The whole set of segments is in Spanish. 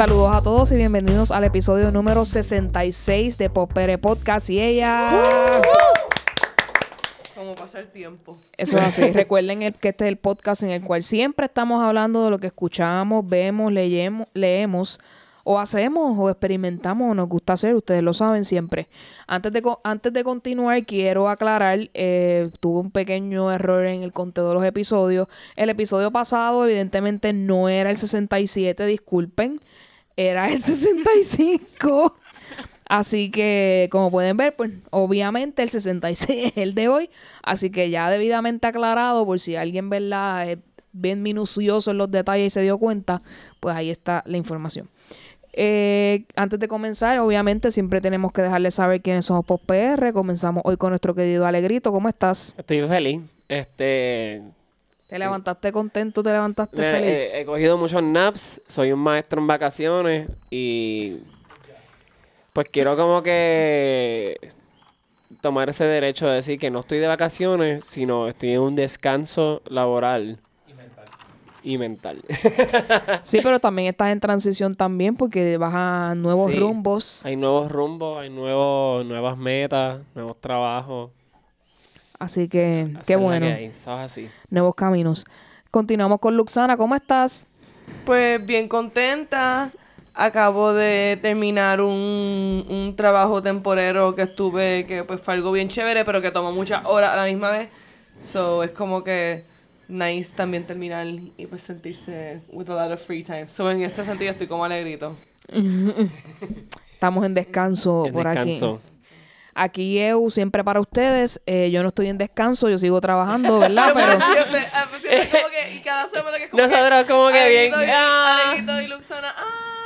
Saludos a todos y bienvenidos al episodio número 66 de Popere Podcast y ella. Como pasa el tiempo. Eso es así. Recuerden el- que este es el podcast en el cual siempre estamos hablando de lo que escuchamos, vemos, leemos, leemos o hacemos o experimentamos o nos gusta hacer. Ustedes lo saben siempre. Antes de, antes de continuar, quiero aclarar, eh, tuve un pequeño error en el conteo de los episodios. El episodio pasado evidentemente no era el 67, disculpen. Era el 65. Así que, como pueden ver, pues obviamente el 66 es el de hoy. Así que ya debidamente aclarado, por si alguien, ¿verdad?, es bien minucioso en los detalles y se dio cuenta, pues ahí está la información. Eh, antes de comenzar, obviamente siempre tenemos que dejarles saber quiénes somos Post PR. Comenzamos hoy con nuestro querido Alegrito. ¿Cómo estás? Estoy feliz. Este. ¿Te levantaste contento? ¿Te levantaste me- feliz? He, he cogido muchos naps. Soy un maestro en vacaciones. Y. Pues quiero como que. Tomar ese derecho de decir que no estoy de vacaciones, sino estoy en un descanso laboral. Y mental. Sí, pero también estás en transición también porque vas a nuevos Sí. rumbos. hay nuevos rumbos, hay nuevos, nuevas metas, nuevos trabajos. Así que, qué bueno. que hay, eso es así. nuevos caminos. Continuamos con Luxana, ¿cómo estás? Pues bien contenta. Acabo de terminar un, un trabajo temporero que estuve, que pues fue algo bien chévere, pero que tomó muchas horas a la misma vez. So es como que nice también terminar y pues sentirse with a lot of free time. So en ese sentido estoy como alegrito. Estamos en descanso El por descanso. aquí. Aquí Eu siempre para ustedes. Eh, yo no estoy en descanso, yo sigo trabajando, ¿verdad? Pero siempre, siempre como que, y cada semana que es como Nosotros como que bien. Y- ah. Y Luxana, ah,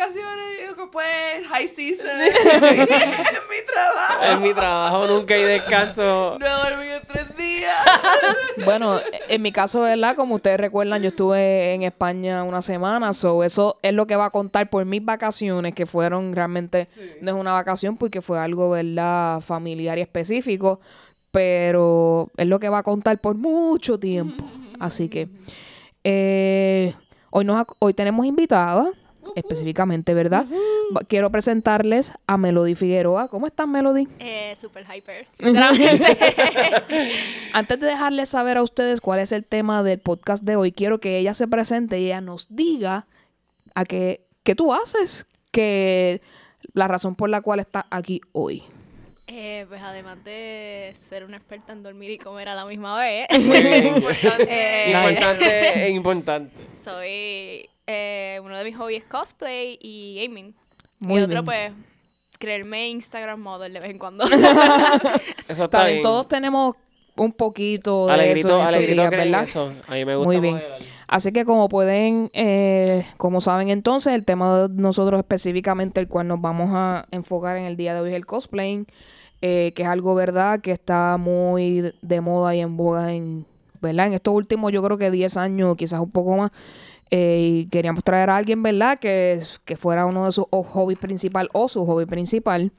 vacaciones. Y yo, pues, high season. es mi trabajo. En mi trabajo nunca hay descanso. No he dormido en tres días. bueno, en mi caso, ¿verdad? Como ustedes recuerdan, yo estuve en España una semana. So eso es lo que va a contar por mis vacaciones, que fueron realmente, no es una vacación porque fue algo, ¿verdad? Familiar y específico. Pero es lo que va a contar por mucho tiempo. Así que eh, hoy, nos, hoy tenemos invitada, específicamente, ¿verdad? Quiero presentarles a Melody Figueroa. ¿Cómo estás, Melody? Eh, super hyper, sinceramente. Antes de dejarles saber a ustedes cuál es el tema del podcast de hoy, quiero que ella se presente y ella nos diga a qué, qué tú haces, que la razón por la cual estás aquí hoy. Eh, pues además de ser una experta en dormir y comer a la misma vez, Muy bien. eh, Importante es importante. soy eh, uno de mis hobbies es cosplay y gaming. Muy y otro bien. pues creerme Instagram model de vez en cuando. Eso Está está bien, todos tenemos un poquito de eso Alegrito, en estos Alegrito días, cree en ¿verdad? eso. A mí me gusta Muy bien. modelar. Así que como pueden, eh, como saben entonces, el tema de nosotros específicamente, el cual nos vamos a enfocar en el día de hoy es el cosplaying, eh, que es algo, ¿verdad?, que está muy de- moda y en boga en, ¿verdad? En estos últimos, yo creo que 10 años, quizás un poco más. eh, y queríamos traer a alguien, ¿verdad?, que, que fuera uno de sus hobbies principal o su hobby principal.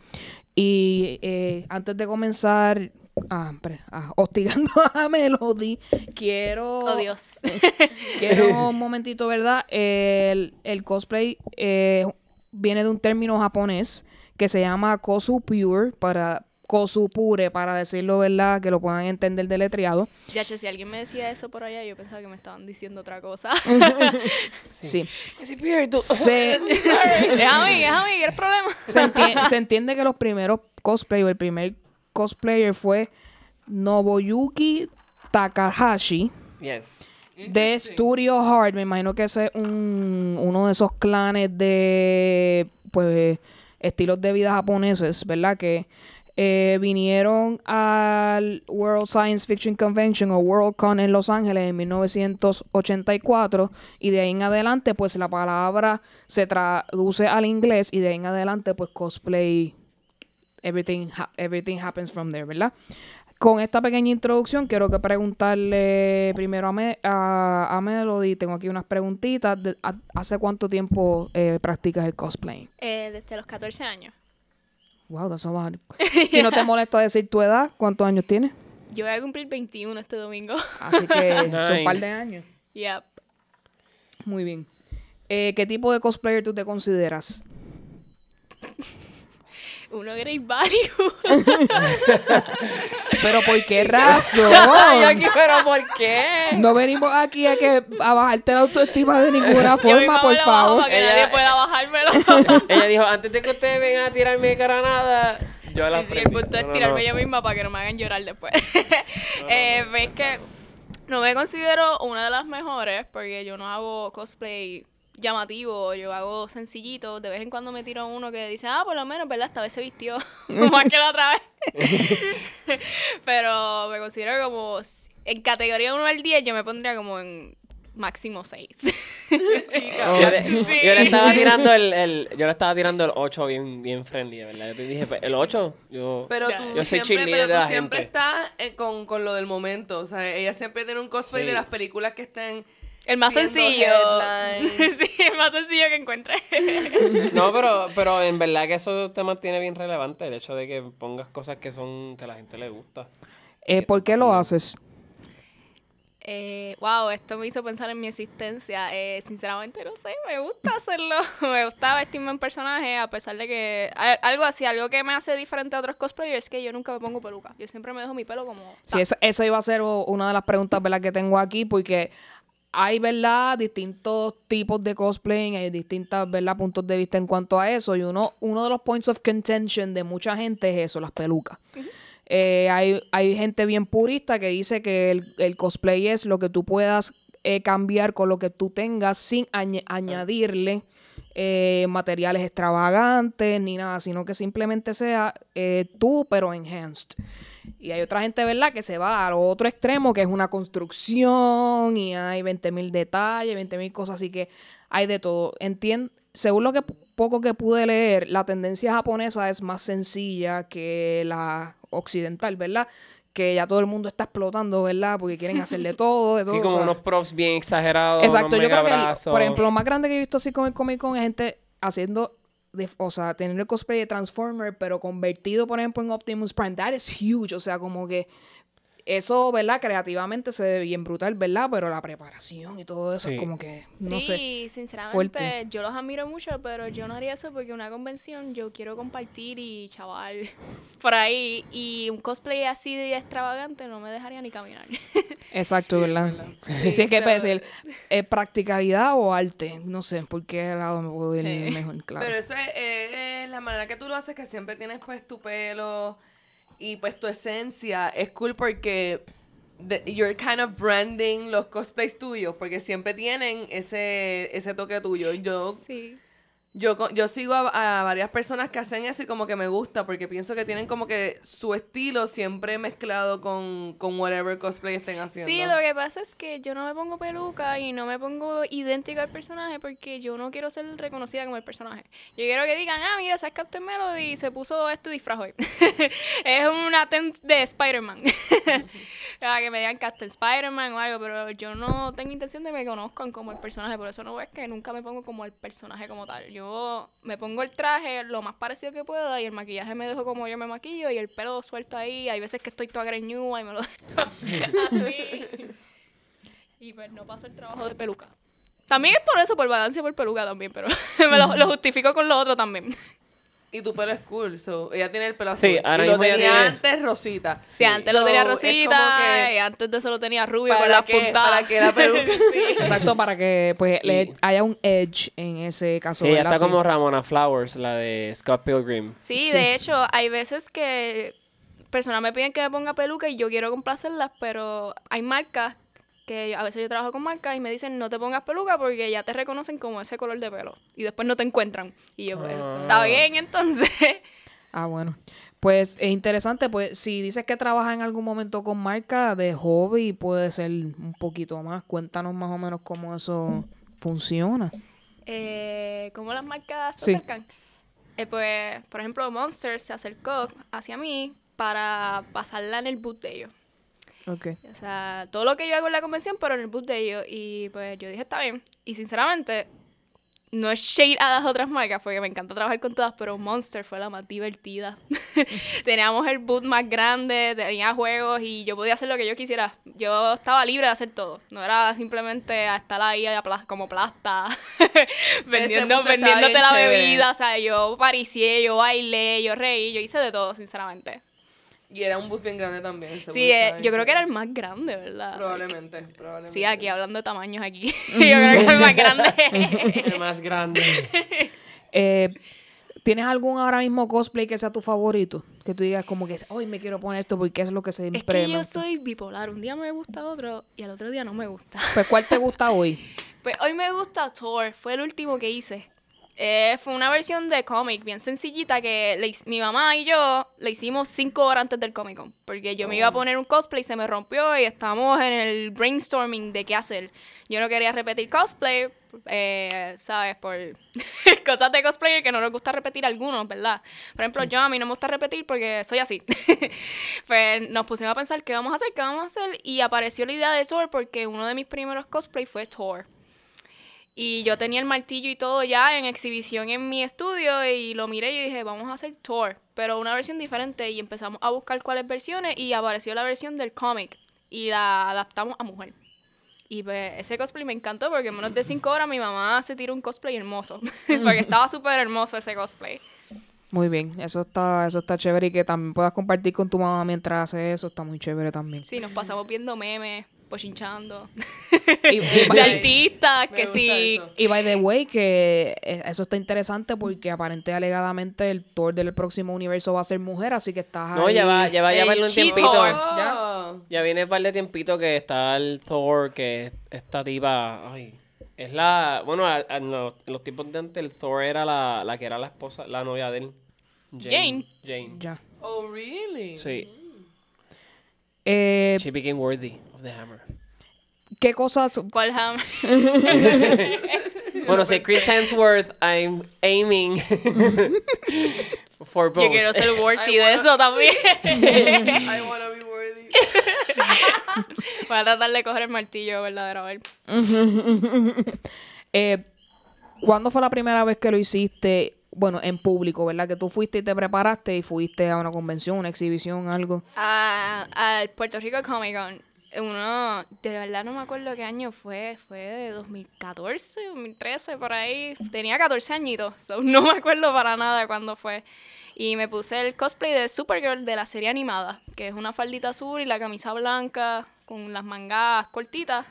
Y eh, antes de comenzar, ah, ah, hostigando a Melody, quiero... oh Dios. Quiero un momentito, ¿verdad? El, el cosplay eh, viene de un término japonés que se llama kosu pure, para kosupure, para decirlo, ¿verdad? Que lo puedan entender deletreado. Ya, che, si alguien me decía eso por allá, yo pensaba que me estaban diciendo otra cosa. Sí. Pierdo. Se, es a mí, es a mí, ¿qué es el problema? se, enti- se entiende que los primeros cosplay o el primer cosplayer fue Nobuyuki Takahashi. Yes. de Studio Heart, me imagino que ese es un, uno de esos clanes de pues estilos de vida japoneses, ¿verdad? Que eh, vinieron al World Science Fiction Convention o Worldcon en Los Ángeles en 1984 y de ahí en adelante pues la palabra se traduce al inglés y de ahí en adelante pues cosplay everything everything happens from there, ¿verdad? Con esta pequeña introducción, quiero que preguntarle primero a, Me- a, a Melody. Tengo aquí unas preguntitas. ¿Hace cuánto tiempo eh, practicas el cosplay? Eh, desde los 14 años. Wow, that's a lot. Si no te molesta decir tu edad, ¿cuántos años tienes? Yo voy a cumplir 21 este domingo. Así que son un par de años. yep. Muy bien. eh, ¿qué tipo de cosplayer tú te consideras? Uno Great Value. Pero ¿por qué razón? Ay, aquí, pero ¿por qué? No venimos aquí a que a bajarte la autoestima de ninguna forma, por favor. Para que Ella- nadie pueda bajármelo. Ella dijo, antes de que ustedes vengan a tirarme de cara nada, yo la Sí, sí, el prendí". punto es No, no, tirarme no. yo misma para que no me hagan llorar después. eh, ves que no me considero una de las mejores porque yo no hago cosplay llamativo, yo hago sencillito. De vez en cuando me tiro uno que dice, ah, por lo menos, ¿verdad? Esta vez se vistió más que la otra vez. Pero me considero como, en categoría 1 al 10, yo me pondría como en máximo 6. Chica. Yo le, Sí. yo le estaba tirando el, el- yo le estaba tirando el 8 bien, bien friendly, ¿verdad? Yo te dije, "Pues, el 8, yo... Pero tú Yo soy siempre, pero de tú la siempre gente. estás eh, con, con lo del momento. O sea, ella siempre tiene un cosplay Sí. de las películas que están. El más sencillo. sí, el más sencillo que encuentre. No, pero, pero en verdad que eso te mantiene bien relevante, el hecho de que pongas cosas que son, que a la gente le gusta. Eh, ¿Por qué lo haces? Eh, wow, esto me hizo pensar en mi existencia. Eh, sinceramente, no sé, me gusta hacerlo. me gusta vestirme en personaje, a pesar de que. a- algo así, algo que me hace diferente a otros cosplayers es que yo nunca me pongo peluca. Yo siempre me dejo mi pelo como. Sí, esa, esa iba a ser una de las preguntas ¿verdad? que tengo aquí, porque hay ¿verdad? distintos tipos de cosplay, hay distintos ¿verdad? puntos de vista en cuanto a eso, y uno, uno de los points of contention de mucha gente es eso, las pelucas. Eh, hay, hay gente bien purista que dice que el, el cosplay es lo que tú puedas eh, cambiar con lo que tú tengas sin añ- añadirle eh, materiales extravagantes ni nada, sino que simplemente sea tú, pero enhanced. Y hay otra gente, ¿verdad?, que se va al otro extremo, que es una construcción y hay 20.000 detalles, 20.000 cosas, así que hay de todo. Entien Según lo que poco que pude leer, la tendencia japonesa es más sencilla que la occidental, ¿verdad? Que ya todo el mundo está explotando, ¿verdad? Porque quieren hacerle todo, de todo. Sí, o como sea. unos props bien exagerados. Exacto, yo creo que, el- por ejemplo, lo más grande que he visto así con el Comic Con es gente haciendo, de- o sea, teniendo el cosplay de Transformer, pero convertido, por ejemplo, en Optimus Prime. That is huge, o sea, como que eso, ¿verdad? Creativamente se ve bien brutal, ¿verdad? Pero la preparación y todo eso Sí. es como que, no sí, sé. sinceramente, fuerte. yo los admiro mucho, pero yo no haría eso porque una convención yo quiero compartir y chaval por ahí. Y un cosplay así de extravagante no me dejaría ni caminar. Exacto, ¿verdad? Sí, Sí, es que decir, ¿es practicalidad o arte? No sé, ¿por qué lado me puedo ir Eh, mejor? Claro. Pero eso es, eh, es la manera que tú lo haces, que siempre tienes pues tu pelo y pues tu esencia. Es cool porque the- you're kind of branding los cosplays tuyos, porque siempre tienen ese, ese toque tuyo. Yo, sí. Yo, yo sigo a, a varias personas que hacen eso y como que me gusta, porque pienso que tienen como que su estilo siempre mezclado con, con whatever cosplay estén haciendo. Sí, lo que pasa es que yo no me pongo peluca y no me pongo idéntica al personaje porque yo no quiero ser reconocida como el personaje. Yo quiero que digan, ah, mira, esa es Captain Melody y se puso este disfraz hoy. es una tem de Spider-Man. Para que me digan Captain Spider-Man o algo, pero yo no tengo intención de que me conozcan como el personaje, por eso no ves que nunca me pongo como el personaje como tal. Yo me pongo el traje lo más parecido que pueda y el maquillaje me dejo como yo me maquillo y el pelo suelto ahí. Hay veces que estoy toda greñuda y me lo así. Y pues no paso el trabajo de peluca. También es por eso, por vagancia por peluca también, pero me lo justifico con lo otro también. Y tu pelo es cool, so, ella tiene el pelo azul. Sí, ahora y lo tenía tiene- antes rosita. Si antes lo tenía rosita que y antes de eso lo tenía rubio para con las puntadas. para que la peluca- Exacto, para que pues le haya un edge en ese caso. Sí, ella está Sí. como Ramona Flowers, la de Scott Pilgrim. Sí, Sí. de hecho, hay veces que personas me piden que me ponga peluca y yo quiero complacerlas, pero hay marcas que a veces yo trabajo con marcas y me dicen no te pongas peluca porque ya te reconocen como ese color de pelo y después no te encuentran. Y yo, pues, Ah. está bien entonces. Ah, bueno. Pues es interesante, pues si dices que trabajas en algún momento con marca de hobby, puede ser un poquito más. Cuéntanos más o menos cómo eso funciona. eh, ¿Cómo las marcas se Sí. acercan? Eh, pues, por ejemplo, Monster se acercó hacia mí para pasarla en el boot de ellos. Ok. O sea, todo lo que yo hago en la convención, pero en el boot de ellos. Y pues yo dije, está bien. Y sinceramente, no es shade a las otras marcas, porque me encanta trabajar con todas, pero Monster fue la más divertida. Teníamos el boot más grande, tenía juegos y yo podía hacer lo que yo quisiera. Yo estaba libre de hacer todo. No era simplemente estar ahí como plasta, vendiendo, vendiéndote la chévere. bebida. O sea, yo paricié, yo bailé, yo reí, yo hice de todo, sinceramente. Y era un booth bien grande también. Sí, eh, yo creo que era el más grande, ¿verdad? Probablemente, probablemente. Sí, aquí hablando de tamaños aquí. yo creo que es el más grande. El más grande. Eh, ¿Tienes algún ahora mismo cosplay que sea tu favorito? Que tú digas como que, hoy me quiero poner esto porque es lo que siempre Es que yo gusta". soy bipolar. Un día me gusta otro y al otro día no me gusta. Pues, ¿cuál te gusta hoy? Pues hoy me gusta Thor. Fue el último que hice. Eh, fue una versión de cómic bien sencillita que le mi mamá y yo le hicimos cinco horas antes del Comic Con. Porque yo me iba a poner un cosplay, se me rompió y estábamos en el brainstorming de qué hacer. Yo no quería repetir cosplay, eh, ¿sabes? Por cosas de cosplayer que no nos gusta repetir algunos, ¿verdad? Por ejemplo, yo a mí no me gusta repetir porque soy así. pues nos pusimos a pensar qué vamos a hacer, qué vamos a hacer. Y apareció la idea de Thor porque uno de mis primeros cosplay fue Thor. Y yo tenía el martillo y todo ya en exhibición en mi estudio y lo miré y dije, vamos a hacer Thor, pero una versión diferente y empezamos a buscar cuáles versiones y apareció la versión del cómic y la adaptamos a mujer. Y pues ese cosplay me encantó porque en menos de cinco horas mi mamá se tiró un cosplay hermoso, porque estaba súper hermoso ese cosplay. Muy bien, eso está, eso está chévere y que también puedas compartir con tu mamá mientras haces eso, está muy chévere también. Sí, nos pasamos viendo memes, pochinchando, Y, y- de artistas, que sí. eso. y by the way, que eh, eso está interesante porque aparente alegadamente el Thor del próximo universo va a ser mujer, así que estás No, ahí. ya va, ya va ya va un tiempito. ¿Ya? Ya viene un par de tiempito que está el Thor, que es esta tipa. Ay, es la. Bueno, a- a- en los, en los tiempos de antes, el Thor era la, la que era la esposa, la novia de él. Jane. Jane. Ya. Oh, really? Sí. Eh, She became worthy of the hammer. ¿Qué cosas? ¿Cuál ham? Bueno, si Chris Hemsworth, I'm aiming for both. Yo quiero ser worthy de eso también. I wanna be worthy. Voy a tratar de coger el martillo verdadero, a ver. Eh, ¿Cuándo fue la primera vez que lo hiciste? Bueno, en público, ¿verdad? Que tú fuiste y te preparaste y fuiste a una convención, una exhibición, algo. a- al Puerto Rico Comic Con. Uno, de verdad no me acuerdo qué año fue, fue de 2014, 2013, por ahí. Tenía 14 añitos, so no me acuerdo para nada cuándo fue. Y me puse el cosplay de Supergirl de la serie animada, que es una faldita azul y la camisa blanca con las mangas cortitas.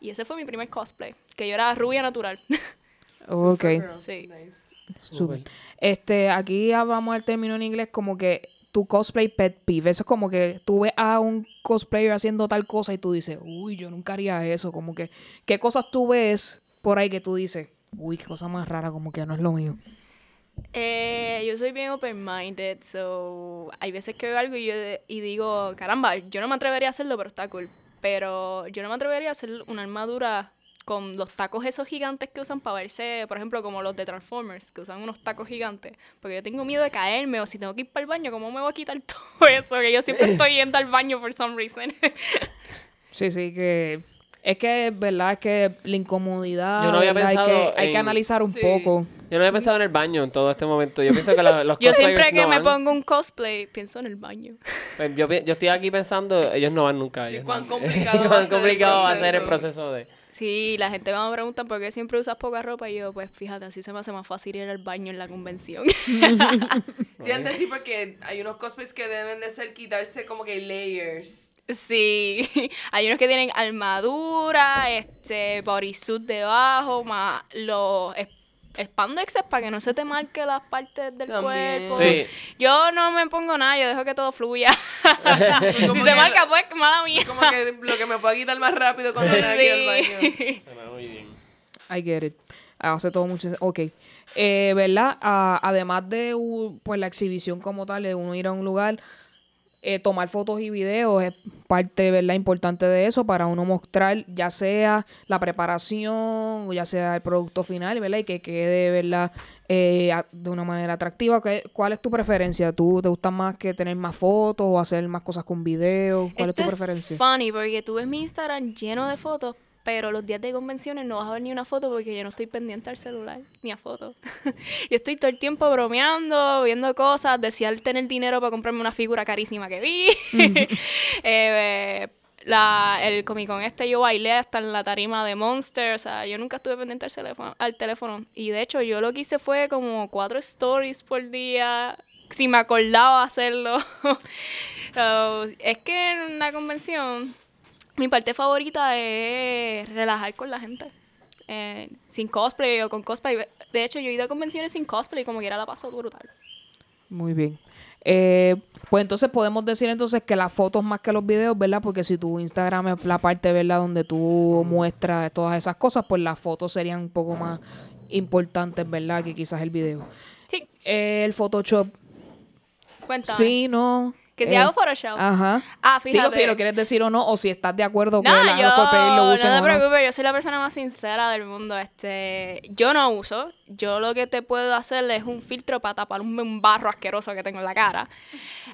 Y ese fue mi primer cosplay, que yo era rubia natural. Ok. Supergirl. Sí. Nice. Súper. Este, aquí hablamos el término en inglés como que tu cosplay pet peeve. Eso es como que tú ves a un cosplayer haciendo tal cosa y tú dices, uy, yo nunca haría eso. Como que, ¿qué cosas tú ves por ahí que tú dices, uy, qué cosa más rara, como que no es lo mío? Eh, yo soy bien open-minded, so hay veces que veo algo y yo y digo, caramba, yo no me atrevería a hacerlo, pero está cool. Pero yo no me atrevería a hacer una armadura con los tacos esos gigantes que usan para verse, por ejemplo, como los de Transformers, que usan unos tacos gigantes. Porque yo tengo miedo de caerme o si tengo que ir para el baño, ¿cómo me voy a quitar todo eso? Que yo siempre estoy yendo al baño for some reason. Sí, sí, que... Es que, ¿verdad? Es que la incomodidad, Yo no había ¿verdad? hay, que, pensado hay que en- analizar un Sí. poco. Yo no había pensado en el baño en todo este momento. Yo pienso que la- los yo siempre que no me van. pongo un cosplay, pienso en el baño. Pues yo, yo estoy aquí pensando, ellos no van nunca. Sí, ellos cuán no- complicado va a cuán ser complicado va a ser el proceso. proceso de... Sí, la gente me pregunta por qué siempre usas poca ropa y yo, pues fíjate, así se me hace más fácil ir al baño en la convención. Y antes sí, porque hay unos cosplays que deben de ser quitarse como que layers. sí, hay unos que tienen armadura, este, bodysuit debajo, más los es- spandexes para que no se te marque las partes del También. cuerpo. Sí. Yo no me pongo nada, yo dejo que todo fluya. si Como se que- marca, pues, mala mía. Como que lo que me pueda quitar más rápido cuando venga aquí al baño. Suena muy bien. I get it. Hace todo mucho Ok. Eh, ¿Verdad? Ah, además de u- pues, la exhibición como tal, de uno ir a un lugar, eh, tomar fotos y videos es parte, ¿verdad? Importante de eso para uno mostrar ya sea la preparación o ya sea el producto final, ¿verdad? Y que quede, ¿verdad? Eh, a- de una manera atractiva. ¿Qué- ¿Cuál es tu preferencia? ¿Tú te gusta más que tener más fotos o hacer más cosas con videos? ¿Cuál Esto es tu preferencia? funny porque tú ves mi Instagram lleno de fotos, pero los días de convenciones no vas a ver ni una foto porque yo no estoy pendiente al celular ni a fotos. yo estoy todo el tiempo bromeando, viendo cosas, desear tener dinero para comprarme una figura carísima que vi. Eh, la, el Comic Con este yo bailé hasta en la tarima de Monster, o sea, yo nunca estuve pendiente al teléfono, al teléfono. Y de hecho yo lo que hice fue como cuatro stories por día, si me acordaba hacerlo. So, es que en una convención mi parte favorita es relajar con la gente. Eh, sin cosplay o con cosplay. De hecho, yo he ido a convenciones sin cosplay y como quiera la paso brutal. Muy bien. Eh, pues entonces podemos decir entonces que las fotos más que los videos, ¿verdad? Porque si tu Instagram es la parte, ¿verdad? Donde tú muestras todas esas cosas, pues las fotos serían un poco más importantes, ¿verdad? Que quizás el video. Sí, Eh, el Photoshop. cuéntame. Sí, no. Que si Eh, hago Photoshop. Ajá. Ah, fíjate. Digo si lo quieres decir o no, o si estás de acuerdo No, las yo, cosplay lo usen no te no. preocupes, yo soy la persona más sincera del mundo. Este, yo no uso. Yo lo que te puedo hacer es un filtro para tapar un barro asqueroso que tengo en la cara.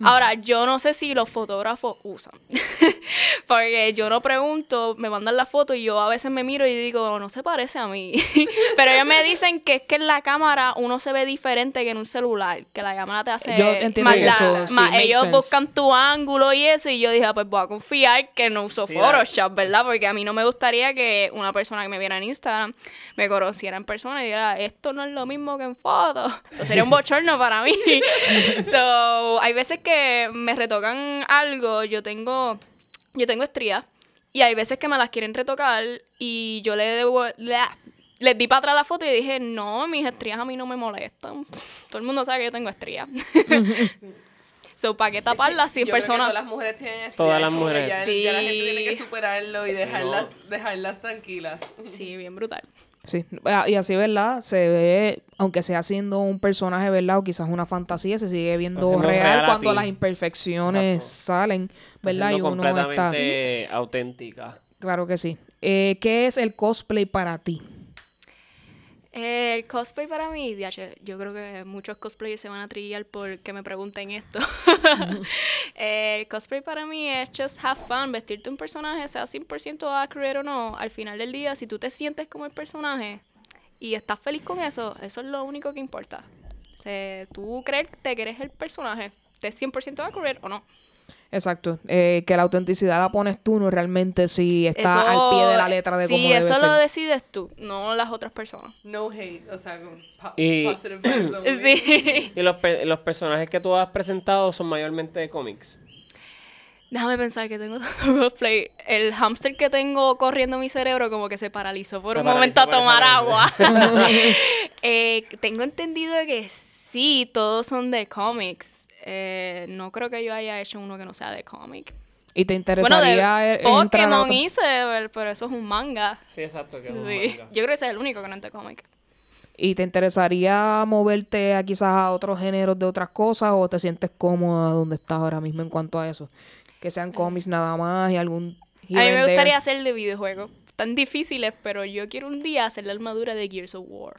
Ahora, yo no sé si los fotógrafos usan. Porque yo no pregunto, me mandan la foto y yo a veces me miro y digo, no se parece a mí. Pero ellos me dicen que es que en la cámara uno se ve diferente que en un celular. Que la cámara te hace Yo entiendo más que la- eso sí, más makes ellos sense. buscan tu ángulo y eso. Y yo dije, ah, pues voy a confiar que no uso Sí, Photoshop, ¿verdad? Porque a mí no me gustaría que una persona que me viera en Instagram me conociera en persona y dijera, esto no es lo mismo que en fotos. Eso sería un bochorno para mí. so, hay veces que me retocan algo, yo tengo, yo tengo estrías. Y hay veces que me las quieren retocar y yo le debo, la- les di para atrás la foto y dije, no, mis estrías a mí no me molestan. Todo el mundo sabe que yo tengo estrías. so, ¿para qué taparlas si en Yo creo que persona? todas las mujeres tienen estrías, Todas las como que mujeres. Ya, ya la gente Sí. tiene que superarlo y dejarlas, dejarlas tranquilas. Sí, bien brutal. Sí, Ah, y así, ¿verdad? Se ve, aunque sea siendo un personaje, ¿verdad? O quizás una fantasía, se sigue viendo real, cuando las imperfecciones Exacto. salen, ¿verdad? Y uno está... completamente auténtica. Claro que sí. Eh, ¿Qué es el cosplay para ti? El cosplay para mí, yo creo que muchos cosplayers se van a trillar porque me pregunten esto. el cosplay para mí es just have fun, vestirte un personaje, sea 100% accurate o no. Al final del día, si tú te sientes como el personaje y estás feliz con eso, eso es lo único que importa. O sea, tú creerte que eres el personaje, ¿te 100% accurate o no? Exacto. Eh, que la autenticidad la pones tú, no realmente si está Eso- al pie de la letra de sí, cómo debe eso lo decides tú, no las otras personas. No hate, o sea, con po- Y- positive vibes only. Sí. Y los, pe- los personajes que tú has presentado son mayormente de cómics. Déjame pensar que tengo cosplay. El hámster que tengo corriendo en mi cerebro como que se paralizó por Se un momento a tomar agua. Eh, tengo entendido que sí, todos son de cómics. Eh, no creo que yo haya hecho uno que no sea de cómic. Y te Bueno, interesaría de eh, entrar a Pokémon hice, pero eso es un manga. Sí, exacto. Que es un Sí. manga. Yo creo que ese es el único que no es de cómic. ¿Y te interesaría moverte a quizás a otros géneros de otras cosas o te sientes cómoda donde estás ahora mismo en cuanto a eso? Que sean cómics nada más y algún... A mí me there. gustaría hacer de videojuegos. Tan difíciles, pero yo quiero un día hacer la armadura de Gears of War.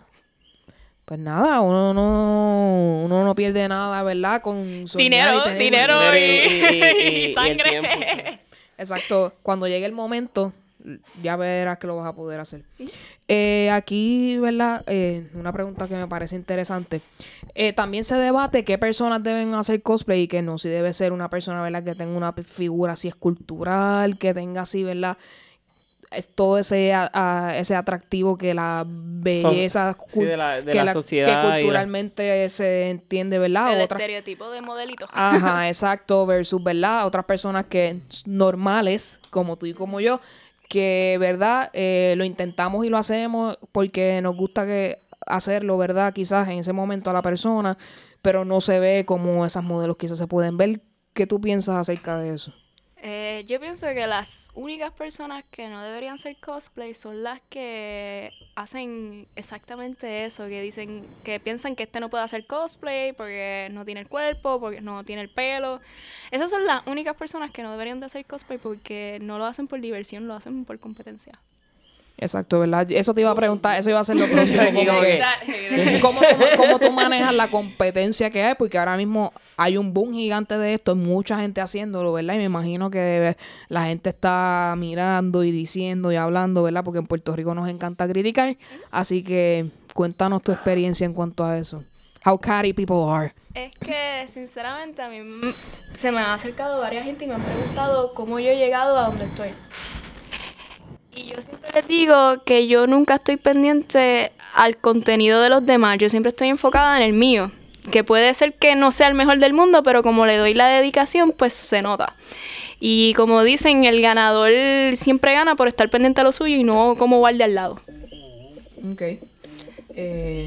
Pues nada, uno no, uno no pierde nada, ¿verdad? Con Dinero, y dinero. Dinero y, Sangre. tiempo, sí. Exacto. Cuando llegue el momento, ya verás que lo vas a poder hacer. Eh, aquí, ¿verdad? Eh, una pregunta que me parece interesante. Eh, también se debate qué personas deben hacer cosplay y que no. Si debe ser una persona, ¿verdad? Que tenga una figura así escultural, que tenga así, ¿verdad? Es todo ese, a- a- ese atractivo que la belleza sí, de la- de que la sociedad que la- culturalmente se entiende, ¿verdad? el Otra- estereotipo de modelito. Ajá, exacto, versus, ¿verdad? Otras personas que normales, como tú y como yo, que, ¿verdad? Eh, lo intentamos y lo hacemos porque nos gusta que hacerlo, ¿verdad? Quizás en ese momento a la persona, pero no se ve como esas modelos quizás se pueden ver. ¿Qué tú piensas acerca de eso? Eh, yo pienso que las únicas personas que no deberían ser cosplay son las que hacen exactamente eso, que dicen, que piensan que este no puede hacer cosplay porque no tiene el cuerpo, porque no tiene el pelo. Esas son las únicas personas que no deberían de hacer cosplay porque no lo hacen por diversión, lo hacen por competencia. Exacto, ¿verdad? Eso te iba a preguntar, eso iba a ser lo próximo. Como que- ¿Cómo, tú, cómo tú manejas la competencia que hay? Porque ahora mismo hay un boom gigante de esto, hay mucha gente haciéndolo, ¿verdad? Y me imagino que la gente está mirando y diciendo y hablando, ¿verdad? Porque en Puerto Rico nos encanta criticar. Así que cuéntanos tu experiencia en cuanto a eso. How catty people are. Es que, sinceramente, a mí mm, se me ha acercado varias gente y me han preguntado cómo yo he llegado a donde estoy. Y yo siempre les digo que yo nunca estoy pendiente al contenido de los demás, yo siempre estoy enfocada en el mío. Que puede ser que no sea el mejor del mundo, pero como le doy la dedicación, pues se nota. Y como dicen, el ganador siempre gana por estar pendiente a lo suyo y no como guardia al lado. Ok. Eh,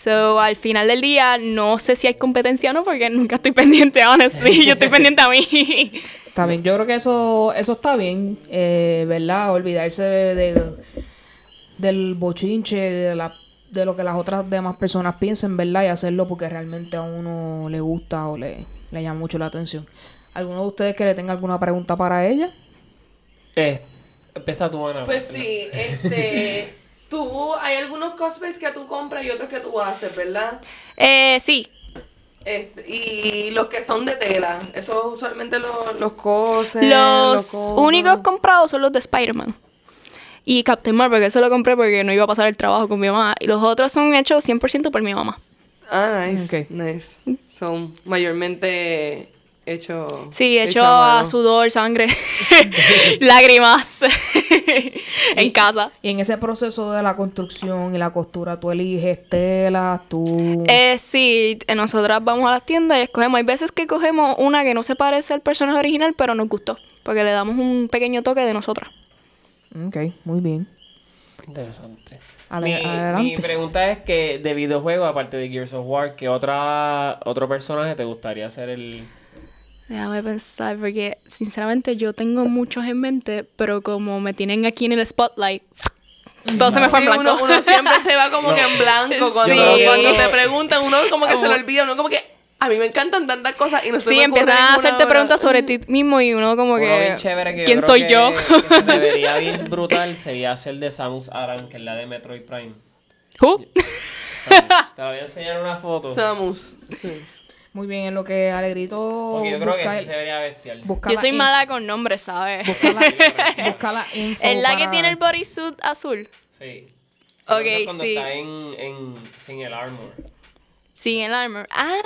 So, al final del día, no sé si hay competencia o no, porque nunca estoy pendiente, honestly. Yo estoy pendiente a mí. Está bien, yo creo que eso, eso está bien, eh, ¿verdad? Olvidarse de, de- del bochinche, de, la, de lo que las otras demás personas piensen, ¿verdad? Y hacerlo porque realmente a uno le gusta o le, le llama mucho la atención. ¿Alguno de ustedes que le tenga alguna pregunta para ella? Eh, empieza tú, Ana. Pues sí, este. Tú, hay algunos cosplays que tú compras y otros que tú haces, ¿verdad? Eh, sí. Este, y los que son de tela, esos usualmente los, los cosen. Los únicos comprados son los de Spider-Man. Y Captain Marvel, que eso lo compré porque no iba a pasar el trabajo con mi mamá. Y los otros son hechos 100% por mi mamá. Ah, nice. Nice. Son mayormente hechos. Sí, hecho hechos a sudor, sangre, lágrimas en casa. Y en ese proceso de la construcción y la costura, tú eliges telas, tú... Eh, sí, nosotras vamos a las tiendas y escogemos. Hay veces que cogemos una que no se parece al personaje original, pero nos gustó. Porque le damos un pequeño toque de nosotras. Ok, muy bien. Interesante. Ale- mi, adelante. mi pregunta es que de videojuego, aparte de Gears of War, ¿qué otra, otro personaje te gustaría ser el... Déjame pensar, porque sinceramente yo tengo muchos en mente, pero como me tienen aquí en el spotlight, todo se me fue en Sí, blanco. Uno, uno siempre se va como que en blanco cuando, Sí. cuando te preguntan, uno como que se le olvida, uno como que a mí me encantan tantas cosas y no se sí, empiezan a hacerte preguntas sobre ti mismo y uno como Uno que... bien chévere que yo ¿Quién soy que- yo? que se te vería bien brutal sería ser de Samus Aran, que es la de Metroid Prime. Who? Samus. Te la voy a enseñar una foto. Samus. Sí. Muy bien, en lo que Alegrito Porque yo creo que el- se vería bestial. busca Yo soy in- mala con nombres, ¿sabes? Busca la, busca la info Es la que tiene el bodysuit azul. Sí. Sí, Ok, es cuando sí. está en, en, sin el armor. Sí, el armor. Ah,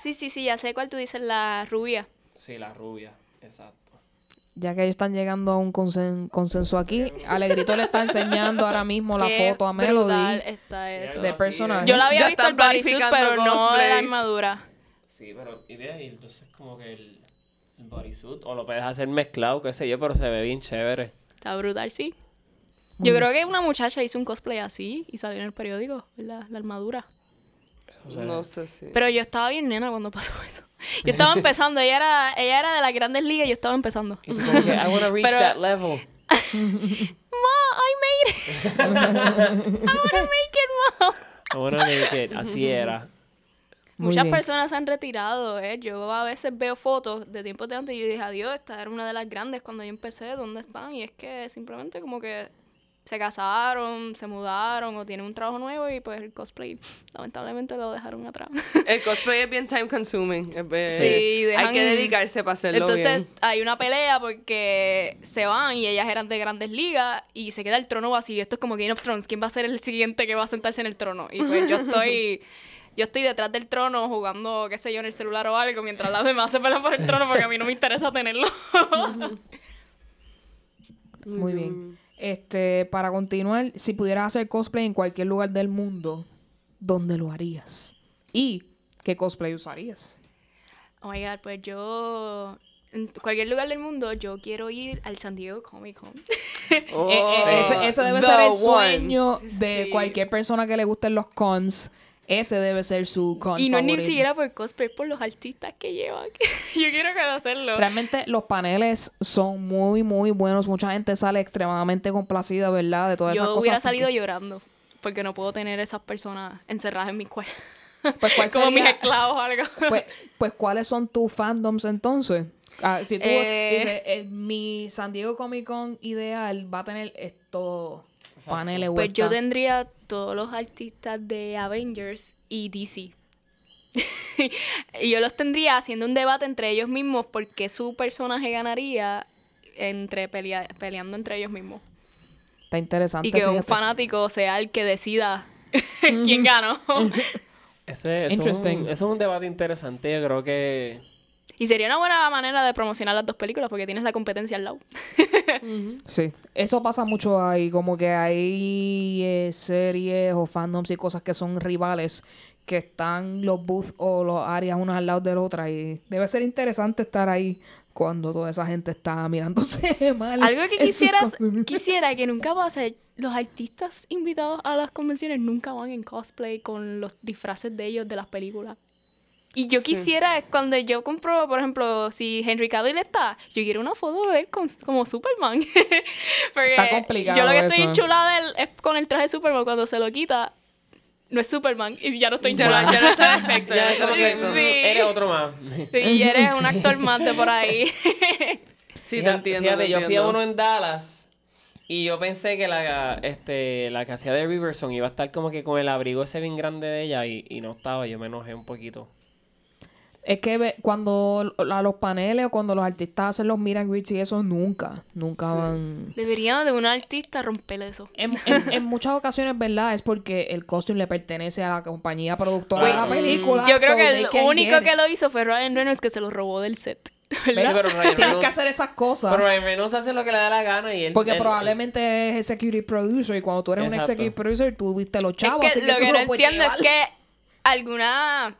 sí, sí, sí, ya sé cuál tú dices, la rubia. Sí, la rubia. Exacto. Ya que ellos están llegando a un consen- consenso aquí, Alegrito le está enseñando ahora mismo la Qué foto a Melody. está eso. de personaje. Yo la había Ya visto el bodysuit, pero no la armadura. Sí, pero y ve, y entonces como que el, el bodysuit, o lo puedes hacer mezclado, qué sé yo, pero se ve bien chévere. Está brutal, sí. Yo creo que una muchacha hizo un cosplay así y salió en el periódico, ¿verdad? La armadura. O sea, No sé si. Pero yo estaba bien nena cuando pasó eso. Yo estaba empezando, ella era, ella era de las grandes ligas y yo estaba empezando. Y tú como que, I wanna reach Pero- that level. Ma, I made it. I wanna make it, ma. I wanna make it. Así era. Muy Muchas bien. personas se han retirado, ¿eh? Yo a veces veo fotos de tiempos de antes y yo dije, adiós, esta era una de las grandes cuando yo empecé, ¿dónde están? Y es que simplemente como que se casaron, se mudaron o tienen un trabajo nuevo y pues el cosplay lamentablemente lo dejaron atrás. El cosplay es bien time consuming. es bien- Sí, dejan- Hay que dedicarse para hacerlo Entonces bien. hay una pelea porque se van y ellas eran de grandes ligas y se queda el trono vacío. Esto es como Game of Thrones. ¿Quién va a ser el siguiente que va a sentarse en el trono? Y pues yo estoy... Yo estoy detrás del trono jugando, qué sé yo, en el celular o algo, mientras las demás se pelean por el trono porque a mí no me interesa tenerlo. Muy bien. Este, para continuar, si pudieras hacer cosplay en cualquier lugar del mundo, ¿dónde lo harías? ¿Y qué cosplay usarías? Oh my god, pues yo. En cualquier lugar del mundo, yo quiero ir al San Diego Comic Con. Oh, Eh, eh, ese, ese debe the ser el one. sueño de Sí. cualquier persona que le gusten los cons. Ese debe ser su con y no es ni siquiera por cosplay, es por los artistas que llevan. yo quiero conocerlo. Realmente los paneles son muy, muy buenos. Mucha gente sale extremadamente complacida, ¿verdad? De todas esas Yo cosas. hubiera salido porque- llorando porque no puedo tener esas personas encerradas en mi cuerpo. Pues, ¿cuál Como mis esclavos o algo. pues, pues, ¿cuáles son tus fandoms entonces? Ah, si tú Eh. dices, eh, mi San Diego Comic Con ideal va a tener esto, paneles Pues yo tendría todos los artistas de Avengers y DC. y yo los tendría haciendo un debate entre ellos mismos porque su personaje ganaría entre pelea- peleando entre ellos mismos. Está interesante. Y que un fanático sea el que decida quién ganó. Ese, eso, es un, Interesting. eso es un debate interesante. Yo creo que. Y sería una buena manera de promocionar las dos películas porque tienes la competencia al lado. Sí, eso pasa mucho ahí, como que hay eh, series o fandoms y cosas que son rivales que están los booths o los áreas unas al lado de la otra y debe ser interesante estar ahí cuando toda esa gente está mirándose mal. Algo que quisieras, quisiera que nunca pase, los artistas invitados a las convenciones nunca van en cosplay con los disfraces de ellos de las películas. Y yo Sí. quisiera, cuando yo compro, por ejemplo, si Henry Cavill está, yo quiero una foto de él con- como Superman. Porque Está complicado Yo lo que estoy enchulada del- es con el traje de Superman cuando se lo quita. No es Superman y ya no estoy enchulada. ya no está perfecto. Ya está perfecto. Sí. Eres otro más. Sí, y eres un actor más de por ahí. Sí, te entiendo. Fíjate, te yo fui a uno en Dallas y yo pensé que la, este, la que hacía de Riverson iba a estar como que con el abrigo ese bien grande de ella y, y no estaba. Yo me enojé un poquito. Es que cuando a los paneles o cuando los artistas hacen los greets y eso, nunca, nunca van... Debería de un artista romper eso. En, en- en muchas ocasiones, ¿verdad? Es porque el costume le pertenece a la compañía productora de la Claro. película. Yo creo so que el único get que lo hizo fue Ryan Reynolds que se lo robó del set. Sí, pero Ryan Tienes Reynolds- que hacer esas cosas. Pero Ryan Reynolds hace lo que le da la gana y él... porque él- probablemente es executive producer y cuando tú eres un executive producer, tú viste los chavos. es que así lo tú que lo no entiendo es que alguna-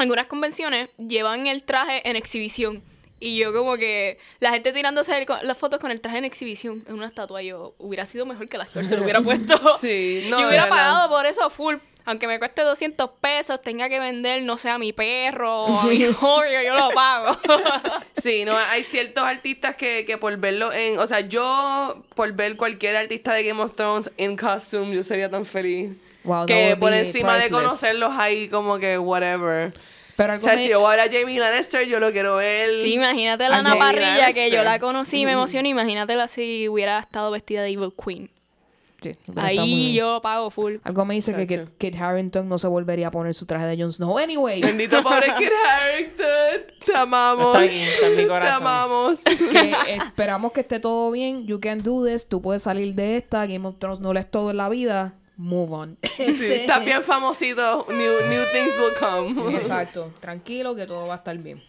algunas convenciones llevan el traje en exhibición. Y yo como que la gente tirándose el- las fotos con el traje en exhibición en una estatua, yo hubiera sido mejor que el actor se lo hubiera puesto. Sí, no, yo hubiera pagado por eso full. Aunque me cueste 200 pesos, tenga que vender, no sé, a mi perro o a mi novio, yo lo pago. Sí, no, hay ciertos artistas que, que por verlo en... O sea, yo por ver cualquier artista de Game of Thrones en costume, yo sería tan feliz. Wow, que por encima de conocerlos ahí como que whatever. Pero O sea, me- si yo voy a ver a Jamie Lannister, yo lo quiero ver. Sí, imagínate la Ana Parrilla, que yo la conocí y me emocioné. Imagínatela si hubiera estado vestida de Evil Queen. Sí, Ahí yo pago full. Algo me dice que Kit, Chacho. Kit Harrington no se volvería a poner su traje de Jon Snow. Anyway, Bendito pobre Kid Harington. Te amamos. Está aquí, está en mi Te amamos. que esperamos que esté todo bien. You can do this. Tú puedes salir de esta. Game of Thrones no le es todo en la vida. Move on. Sí, estás bien famosito. New, new things will come. Exacto. Tranquilo que todo va a estar bien.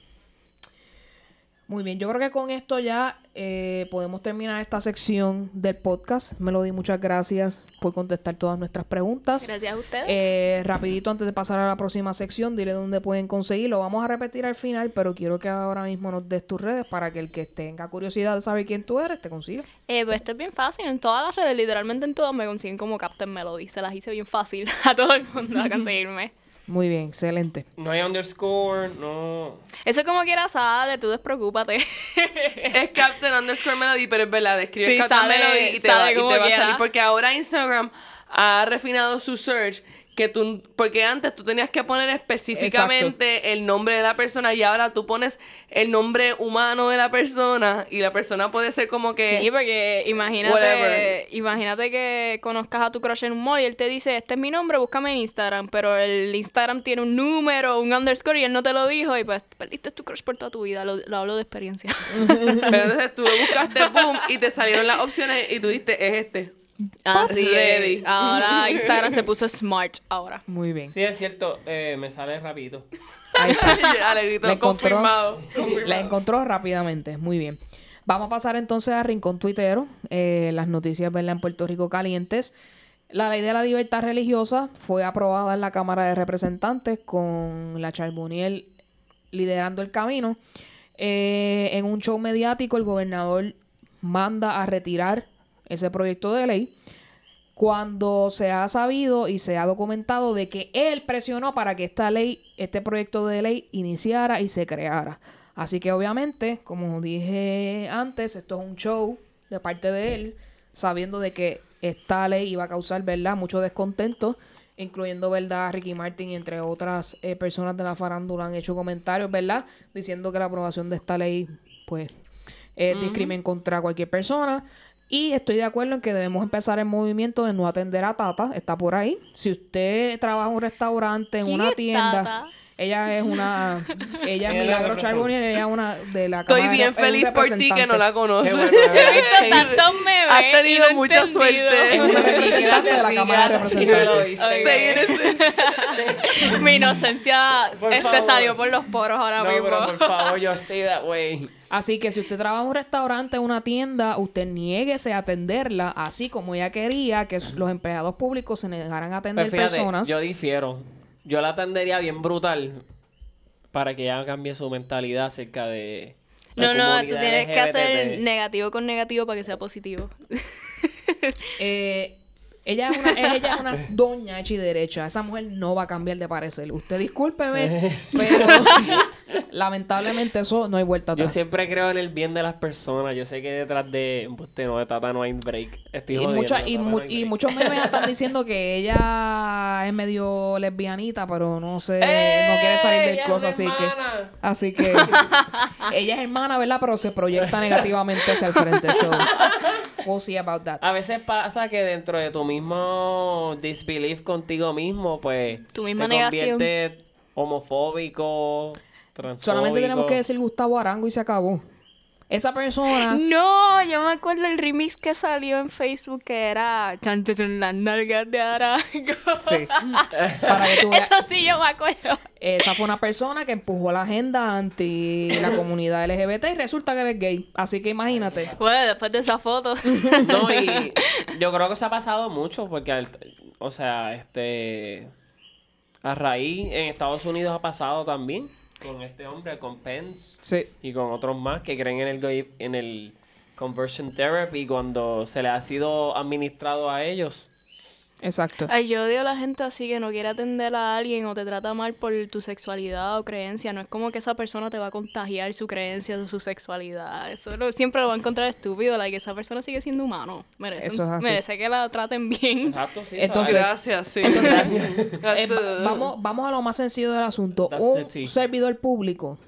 Muy bien, yo creo que con esto ya eh, podemos terminar esta sección del podcast. Melody, muchas gracias por contestar todas nuestras preguntas. Gracias a ustedes. Eh, rapidito antes de pasar a la próxima sección, dile dónde pueden conseguirlo. Vamos a repetir al final, pero quiero que ahora mismo nos des tus redes para que el que tenga curiosidad de saber quién tú eres te consiga. Eh, pues esto es bien fácil. En todas las redes, literalmente en todas, me consiguen como Captain Melody. Se las hice bien fácil a todo el mundo a conseguirme. Muy bien, excelente. No hay underscore, no... Eso como quiera sale, tú despreocúpate. Es Captain underscore Melody, pero es verdad, escribes Sí, Captain sale- Melody y te, sale va, y te como va a salir. Porque ahora Instagram ha refinado su search. Que tú, porque antes tú tenías que poner específicamente el nombre de la persona y ahora tú pones el nombre humano de la persona y la persona puede ser como que... Sí, porque imagínate, Whatever. imagínate que conozcas a tu crush en un mall y él te dice, este es mi nombre, búscame en Instagram, pero el Instagram tiene un número, un underscore y él no te lo dijo y pues perdiste tu crush por toda tu vida, lo, lo hablo de experiencia. Pero entonces tú lo buscaste, boom, y te salieron las opciones y tú dijiste, es este. Así Ready. es. Ahora Instagram se puso smart ahora. Muy bien. Sí, es cierto, eh, me sale rapidito. Ahí está. Alegrito, La encontró. confirmado. La encontró rápidamente. Muy bien. Vamos a pasar entonces a Rincón Tuitero. eh, las noticias ¿verdad? en Puerto Rico calientes. La ley de la libertad religiosa fue aprobada en la Cámara de Representantes con la Charboniel liderando el camino. Eh, en un show mediático, el gobernador manda a retirar ese proyecto de ley cuando se ha sabido y se ha documentado de que él presionó para que esta ley, este proyecto de ley iniciara y se creara. Así que obviamente, como dije antes, esto es un show de parte de él, sabiendo de que esta ley iba a causar, ¿verdad?, mucho descontento, incluyendo, ¿verdad?, Ricky Martin y entre otras eh, personas de la farándula han hecho comentarios, ¿verdad?, diciendo que la aprobación de esta ley, pues, es discrimen contra cualquier persona. Y estoy de acuerdo en que debemos empezar el movimiento de no atender a Tata. Está por ahí. Si usted trabaja en un restaurante, en ¿Quién una tienda. Tata? Ella es una. Ella es Milagro. Charbonnier. Ella es una de la Estoy Cámara bien feliz por ti que no la conoces. Bueno, He visto Sí. tantos memes. Has y tenido no he mucha entendido. suerte. Es una representante de la Cámara de Representantes. Stay innocent. Mi inocencia Por este favor. salió por los poros ahora No, mismo. pero por favor, yo stay that way. Así que si usted trabaja en un restaurante o una tienda, usted niéguese a atenderla, así como ella quería que los empleados públicos se negaran a atender Pues fíjate, personas. yo difiero. Yo la atendería bien brutal para que ella cambie su mentalidad acerca de. la No, no, tú tienes que hacer negativo con negativo para que sea positivo. Eh, ella es una, ella es una doña hecha y derecha. Esa mujer no va a cambiar de parecer. Usted discúlpeme, pero lamentablemente eso no hay vuelta Yo atrás. siempre creo en el bien de las personas. Yo sé que detrás de. Usted no, de Tata no hay break. Estoy Y, jodiendo, mucha- y, Tata mu- no hay y break. muchos memes están diciendo que ella es medio lesbianita, pero no sé, ¡Eh! no quiere salir del closet, así que, así que ella es hermana, ¿verdad? Pero se proyecta negativamente hacia el frente. So, we'll see about that. A veces pasa que dentro de tu mismo disbelief contigo mismo, pues. Tu misma te negación. conviertes homofóbico. Solamente tenemos que decir Gustavo Arango y se acabó. Esa persona No, yo me acuerdo el remix que salió en Facebook que era chan chan, chan, las nalgas de Arango. Sí. Para que tú veas. Eso sí yo me acuerdo. Esa fue una persona que empujó la agenda anti la comunidad LGBT y resulta que eres gay. Así que imagínate. Bueno, después de esa foto. No, y yo creo que se ha pasado mucho porque, al- o sea, este. A raíz en Estados Unidos ha pasado también con este hombre, con Pence Sí. y con otros más que creen en el en el conversion therapy cuando se le ha sido administrado a ellos. Exacto. Ay, yo odio a la gente así que no quiere atender a alguien o te trata mal por tu sexualidad o creencia. No es como que esa persona te va a contagiar su creencia o su sexualidad. Eso lo- siempre lo va a encontrar estúpido. La que esa persona sigue siendo humano. Merece, Eso es así. merece que la traten bien. Exacto, sí. Entonces- Gracias, sí. Eh, vamos, vamos a lo más sencillo del asunto. That's Un servidor público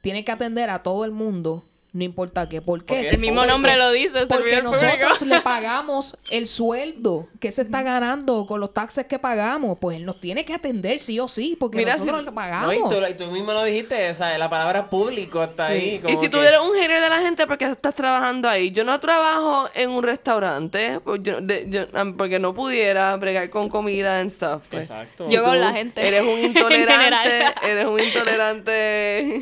tiene que atender a todo el mundo, no importa qué. ¿Por qué? Porque El mismo Porque- nombre lo dice, Porque nosotros le pagamos el sueldo que se está ganando con los taxes que pagamos. Pues él nos tiene que atender sí o sí, porque Mira, nosotros si- le No, pagamos. y, tú, y tú mismo lo dijiste, o sea, la palabra público está ahí. Y como si que- tú eres un hater de la gente, ¿por qué estás trabajando ahí? Yo no trabajo en un restaurante pues yo- de- yo- porque no pudiera bregar con comida and stuff. pues. Exacto. Yo con la gente. Eres un En intolerante. eres un intolerante.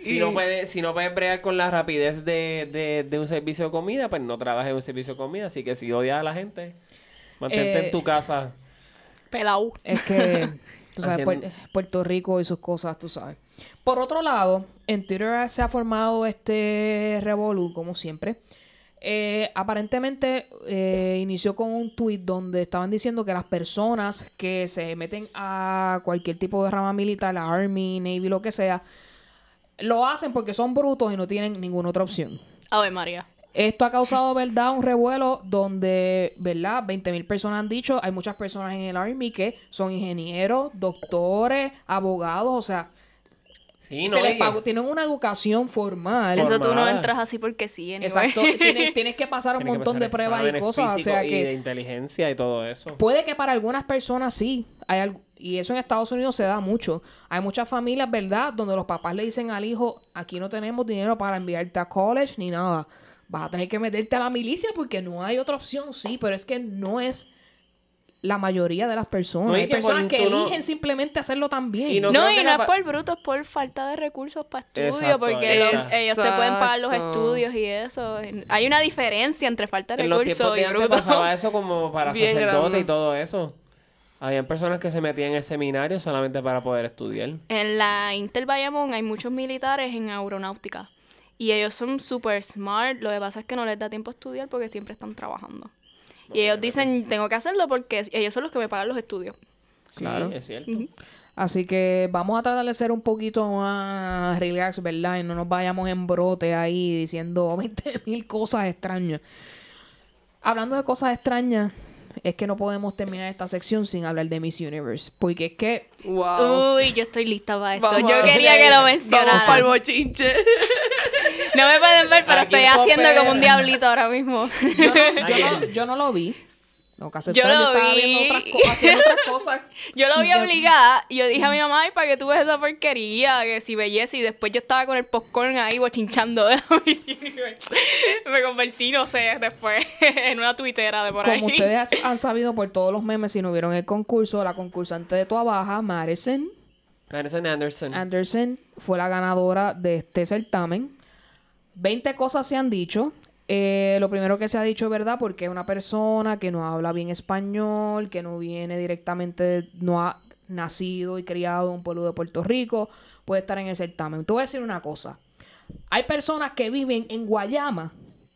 Si y- no puedes, si no puedes bregar con la rapidez de, de, de un servicio de comida, pues no trabajes en un servicio de comida. Así que si odias a la gente, mantente Eh, en tu casa. Pelau. Es que, tú sabes, Haciendo- Puerto Rico y sus cosas, tú sabes. Por otro lado, en Twitter se ha formado este revolú, como siempre. Eh, aparentemente eh, inició con un tweet donde estaban diciendo que las personas que se meten a cualquier tipo de rama militar, la Army, Navy, lo que sea, lo hacen porque son brutos y no tienen ninguna otra opción. Ave María. Esto ha causado, ¿verdad? Un revuelo donde, ¿verdad? 20 mil personas han dicho, hay muchas personas en el Army que son ingenieros, doctores, abogados, o sea, Sí, se no, les y- pagó- tienen una educación formal. Eso tú no entras así porque sí. anyway. Exacto, tienes, tienes que pasar un montón de pruebas y cosas, o sea y que de inteligencia y todo eso. Puede que para algunas personas sí, hay algo, y eso en Estados Unidos se da mucho. Hay muchas familias, ¿verdad?, donde los papás le dicen al hijo, aquí no tenemos dinero para enviarte a college ni nada. Vas a tener que meterte a la milicia porque no hay otra opción, sí, pero es que no es la mayoría de las personas. No, hay que personas que no- eligen simplemente hacerlo también. Y no- y no es por bruto, es por falta de recursos para estudio, Exacto, porque ellos, te pueden pagar los estudios y eso. Hay una diferencia entre falta de En los recursos de y bruto. pasaba eso como para Bien sacerdote grande. y todo eso. Habían personas que se metían en el seminario solamente para poder estudiar. En la Intel Bayamón hay muchos militares en aeronáutica. Y ellos son super smart. Lo que pasa es que no les da tiempo a estudiar porque siempre están trabajando. Y ellos dicen, tengo que hacerlo porque ellos son los que me pagan los estudios. Claro. Es cierto. Así que vamos a tratar de ser un poquito más relax, ¿verdad? Y no nos vayamos en brote ahí diciendo 20 mil cosas extrañas. Hablando de cosas extrañas, es que no podemos terminar esta sección sin hablar de Miss Universe. Porque es que Wow. Uy, yo estoy lista para esto. Vamos yo quería que lo Vamos para el mencionaran. bochinche. No me pueden ver, pero Aquí estoy en haciendo como un diablito ahora mismo. Yo no, yo no- yo no lo vi. No, que Yo lo estaba vi. viendo otras co- haciendo otras cosas. Yo lo vi obligada y yo dije a mi mamá, ay, ¿para qué tú ves esa porquería? Que si belleza y después yo estaba con el popcorn ahí bochinchando de Me convertí, no sé, después en una tuitera de por ahí. Como ustedes han sabido por todos los memes, si no vieron el concurso, la concursante de Tua Baja, Madison. Anderson, fue la ganadora de este certamen. 20 cosas se han dicho. Eh, lo primero que se ha dicho, ¿verdad? Porque es una persona que no habla bien español, que no viene directamente, no ha nacido y criado en un pueblo de Puerto Rico, puede estar en el certamen. Te voy a decir una cosa. Hay personas que viven en Guayama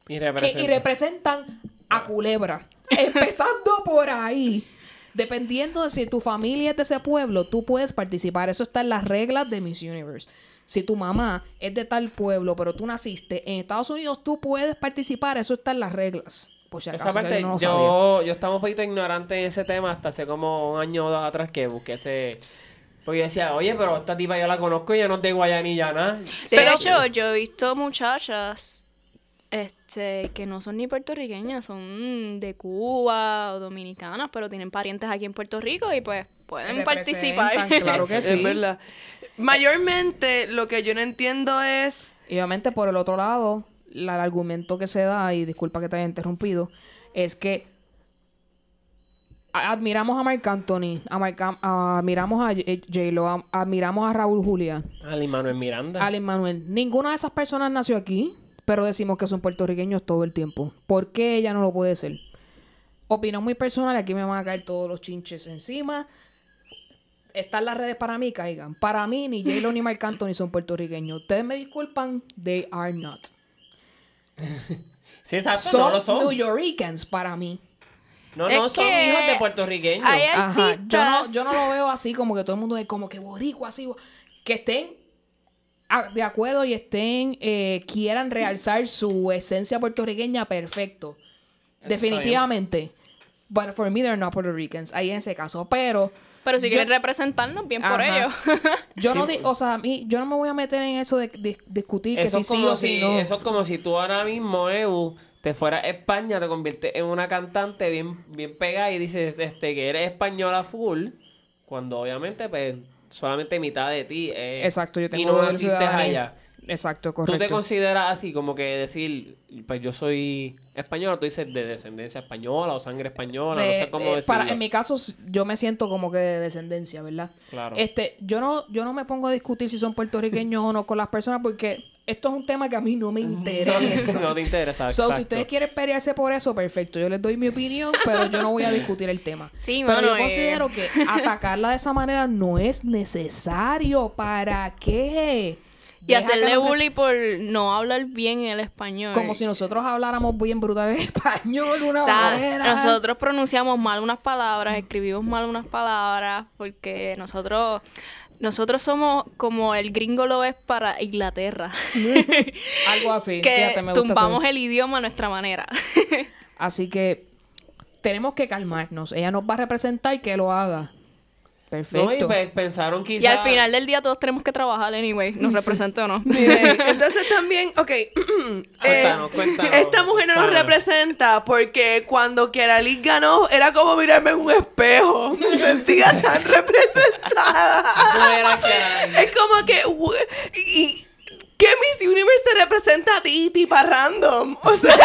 y que, y representan a Culebra. Empezando por ahí. Dependiendo de si tu familia es de ese pueblo, tú puedes participar. Eso está en las reglas de Miss Universe. Si tu mamá es de tal pueblo, pero tú naciste en Estados Unidos, tú puedes participar. Eso está en las reglas. Por si acaso Esa parte, alguien no lo sabía. yo, yo estaba un poquito ignorante en ese tema hasta hace como un año o dos atrás que busqué ese... Porque yo decía, oye, pero esta tipa yo la conozco y ella no es de Guayanilla, nada. De Pero- hecho, yo he visto muchachas este, que no son ni puertorriqueñas, son de Cuba o dominicanas, pero tienen parientes aquí en Puerto Rico y pues pueden participar. Claro que Es sí. verdad. Mayormente lo que yo no entiendo es... Y obviamente por el otro lado, la- el argumento que se da, y disculpa que te haya interrumpido, es que a- admiramos a Marc Anthony, a Marc Am- admiramos a J- J-Lo, a- admiramos a Raúl Julián, Ali Manuel Miranda. a Manuel. Ninguna de esas personas nació aquí, pero decimos que son puertorriqueños todo el tiempo. ¿Por qué ella no lo puede ser? Opinión muy personal, y aquí me van a caer todos los chinches encima. Están las redes para mí, caigan. Para mí, ni J-Lo ni Marc Anthony son puertorriqueños. Ustedes me disculpan, they are not. Sí, exacto, Son, no lo son. New Yorkers para mí. No, Es no son hijos de puertorriqueños. hay Ajá. Yo no, yo no lo veo así como que todo el mundo es como que boricua, así. Que estén a- de acuerdo y estén, eh, quieran realzar su esencia puertorriqueña, perfecto. Definitivamente. But for me, they're not Puerto Ricans. Ahí en ese caso. Pero Pero si Yo- quieren representarnos, bien por ellos. yo no Sí, di- o sea, a mí, yo no me voy a meter en eso de, de- discutir que Eso si es, sí como o si si, no. eso es como si tú ahora mismo, Eu, te fueras a España, te conviertes en una cantante bien, bien pegada y dices este, que eres española full, cuando obviamente pues solamente mitad de ti es... Exacto, yo tengo y no naciste allá. Exacto, ¿Tú te correcto. consideras así como que decir, pues yo soy español, tú dices de descendencia española o sangre española, no sé cómo eh, decirlo? para, en mi caso, yo me siento como que de descendencia, ¿verdad? Claro. Este, yo no, yo no me pongo a discutir si son puertorriqueños o no con las personas porque esto es un tema que a mí no me interesa. no te interesa, So, exacto. si ustedes quieren pelearse por eso, perfecto. Yo les doy mi opinión, pero yo no voy a discutir el tema. Sí, pero yo eh. considero que atacarla de esa manera no es necesario. ¿Para qué? Y hacerle nos- bully por no hablar bien el español. Como si nosotros habláramos bien brutal en español, una O sea, manera. nosotros pronunciamos mal unas palabras, escribimos mal unas palabras, porque nosotros, nosotros somos como el gringo lo es para Inglaterra, Algo así. que Fíjate, me gusta tumbamos el idioma a nuestra manera. Así que tenemos que calmarnos. Ella nos va a representar y que lo haga. No, y Perfecto. pe- pensaron quizás... y al final del día todos tenemos que trabajar anyway, nos represente o no. Miren, entonces también, ok. eh, Cuéntanos, cuéntanos, esta mujer no nos representa porque cuando Kerali ganó era como mirarme en un espejo. Me sentía tan representada. Es como que. Y, ¿Qué Miss Universe te representa a ti, tipa random? O sea,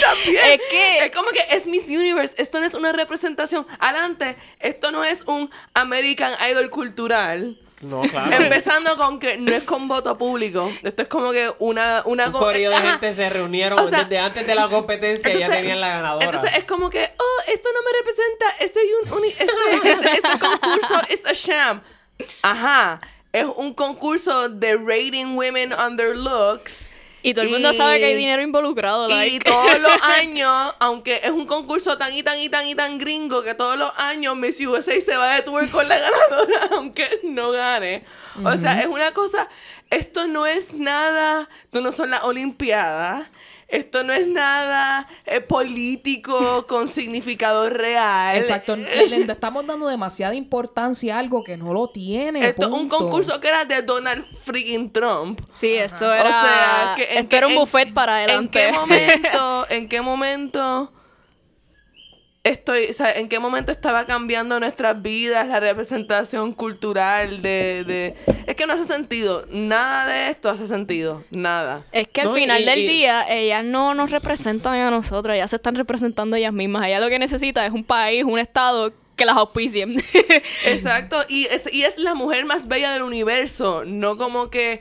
también. Es que- Es como que es Miss Universe. Esto no es una representación. Adelante, esto no es un American Idol cultural. No, claro. Empezando con que no es con voto público. Esto es como que una... una Un co- corillo de Ajá. gente se reunieron O sea, desde antes de la competencia y ya tenían la ganadora. Entonces es como que, oh, esto no me representa, este, un, uni- este, este, este concurso es a sham. Ajá, es un concurso de rating women on their looks. Y todo el mundo Y- sabe que hay dinero involucrado, Y like. todos los años, aunque es un concurso tan y tan y tan y tan gringo que todos los años Miss USA se va de tour con la ganadora, aunque no gane. O sea, es una cosa, esto no es nada, esto no son las Olimpiadas. Esto no es nada eh, político con significado real. Exacto. Le, le estamos dando demasiada importancia a algo que no lo tiene. Esto es un punto. concurso que era de Donald freaking Trump. Sí, esto era, O sea, que esto era un en- buffet para adelante. ¿En qué momento, en qué momento estoy, o sea, en qué momento estaba cambiando nuestras vidas, la representación cultural de, de... Es que no hace sentido. Nada de esto hace sentido. Nada. Es que al No, final y- del y- día, ellas no nos representan a nosotros, ellas se están representando ellas mismas. Ellas lo que necesita es un país, un estado que las auspicien. Exacto. Y es, y es la mujer más bella del universo. No como que...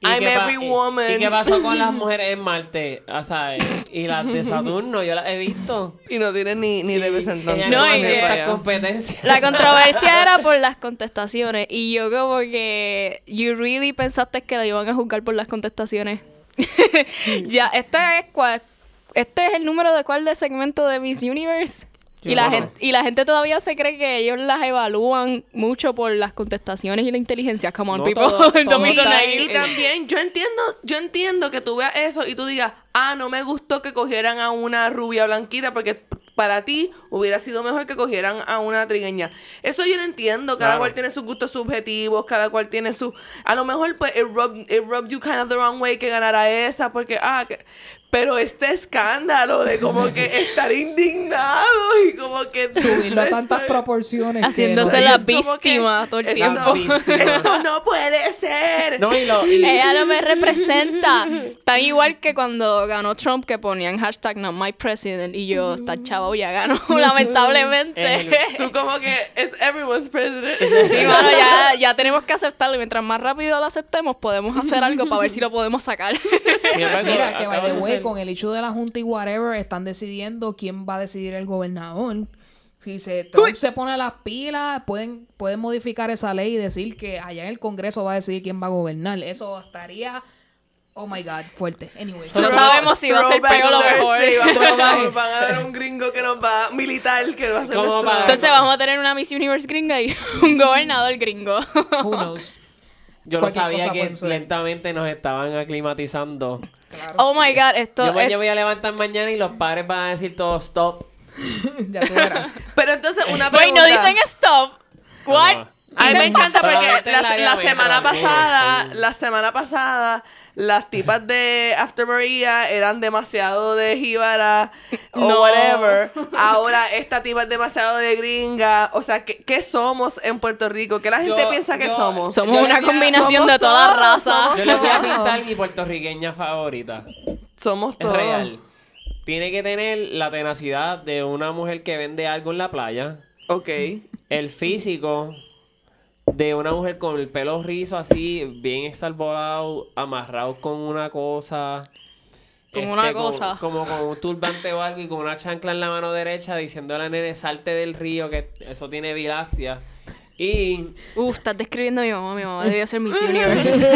¿Y I'm every woman. ¿Y qué pasó con las mujeres en Marte? O sea, y las de Saturno, yo las he visto. Y no tiene ni, ni representante. No, y estas competencias. La controversia era por las contestaciones. Y yo como que... You really pensaste que la iban a juzgar por las contestaciones. ya, este es cuál... Este es el número de cuál de segmento de Miss Universe. Y, la gente, y la gente todavía se cree que ellos las evalúan mucho por las contestaciones y la inteligencia. Come on, No, people. todo- todo naive. Y también yo entiendo, yo entiendo que tú veas eso y tú digas, ah, no me gustó que cogieran a una rubia blanquita porque para ti hubiera sido mejor que cogieran a una trigueña. Eso yo lo entiendo, cada Claro. cual tiene sus gustos subjetivos, cada cual tiene su... A lo mejor pues it rubbed, it rubbed you kind of the wrong way que ganara esa porque, ah, que... Pero este escándalo de como que estar indignado y como que... Subirlo a tantas proporciones. que Haciéndose no- la víctima todo el esto- tiempo. Esto no puede ser. No, y lo, y- Ella no me representa. Tan igual que cuando ganó Trump que ponían hashtag not my president y yo, está chavo, ya ganó, lamentablemente. El- Tú como que es everyone's president. Sí, mano, ya, ya tenemos que aceptarlo. Y mientras más rápido lo aceptemos, podemos hacer algo para ver si lo podemos sacar. Mira, que acaba by the de way, con el hecho de la Junta y whatever, están decidiendo quién va a decidir el gobernador. Si se, Trump se pone las pilas, pueden, pueden modificar esa ley y decir que allá en el Congreso va a decidir quién va a gobernar. Eso estaría, oh my God, fuerte. Anyway. No sabemos si va a ser peor o mejor. Vamos van a ver un gringo que nos va militar que va a ser ¿Cómo nuestro-? Entonces vamos a tener una Miss Universe gringa y un gobernador gringo. Who knows? Yo no sabía que lentamente nos estaban aclimatizando. Oh my god, esto Yo es- yo voy a levantar mañana y los padres van a decir todo stop. ya tú verás. Pero entonces una Wait, pregunta. no dicen stop. What? No. A mí me encanta porque la, la semana pasada, la semana pasada, las tipas de After Maria eran demasiado de jíbara o No. whatever. Ahora esta tipa es demasiado de gringa. O sea, ¿qué, qué somos en Puerto Rico? ¿Qué la gente Yo- piensa que yo- somos? Somos Yo una combinación somos de todas todos, razas. Yo les voy a pintar mi puertorriqueña favorita. Somos Es todos. real. Tiene que tener la tenacidad de una mujer que vende algo en la playa. Ok. El físico de una mujer con el pelo rizo así, bien exalbolado, amarrado con una cosa. este, Con una cosa. como con un turbante o algo y con una chancla en la mano derecha diciéndole al nene salte del río que eso tiene vilacia. Y, Uf, estás describiendo a mi mamá. Mi mamá debió ser Miss Universe.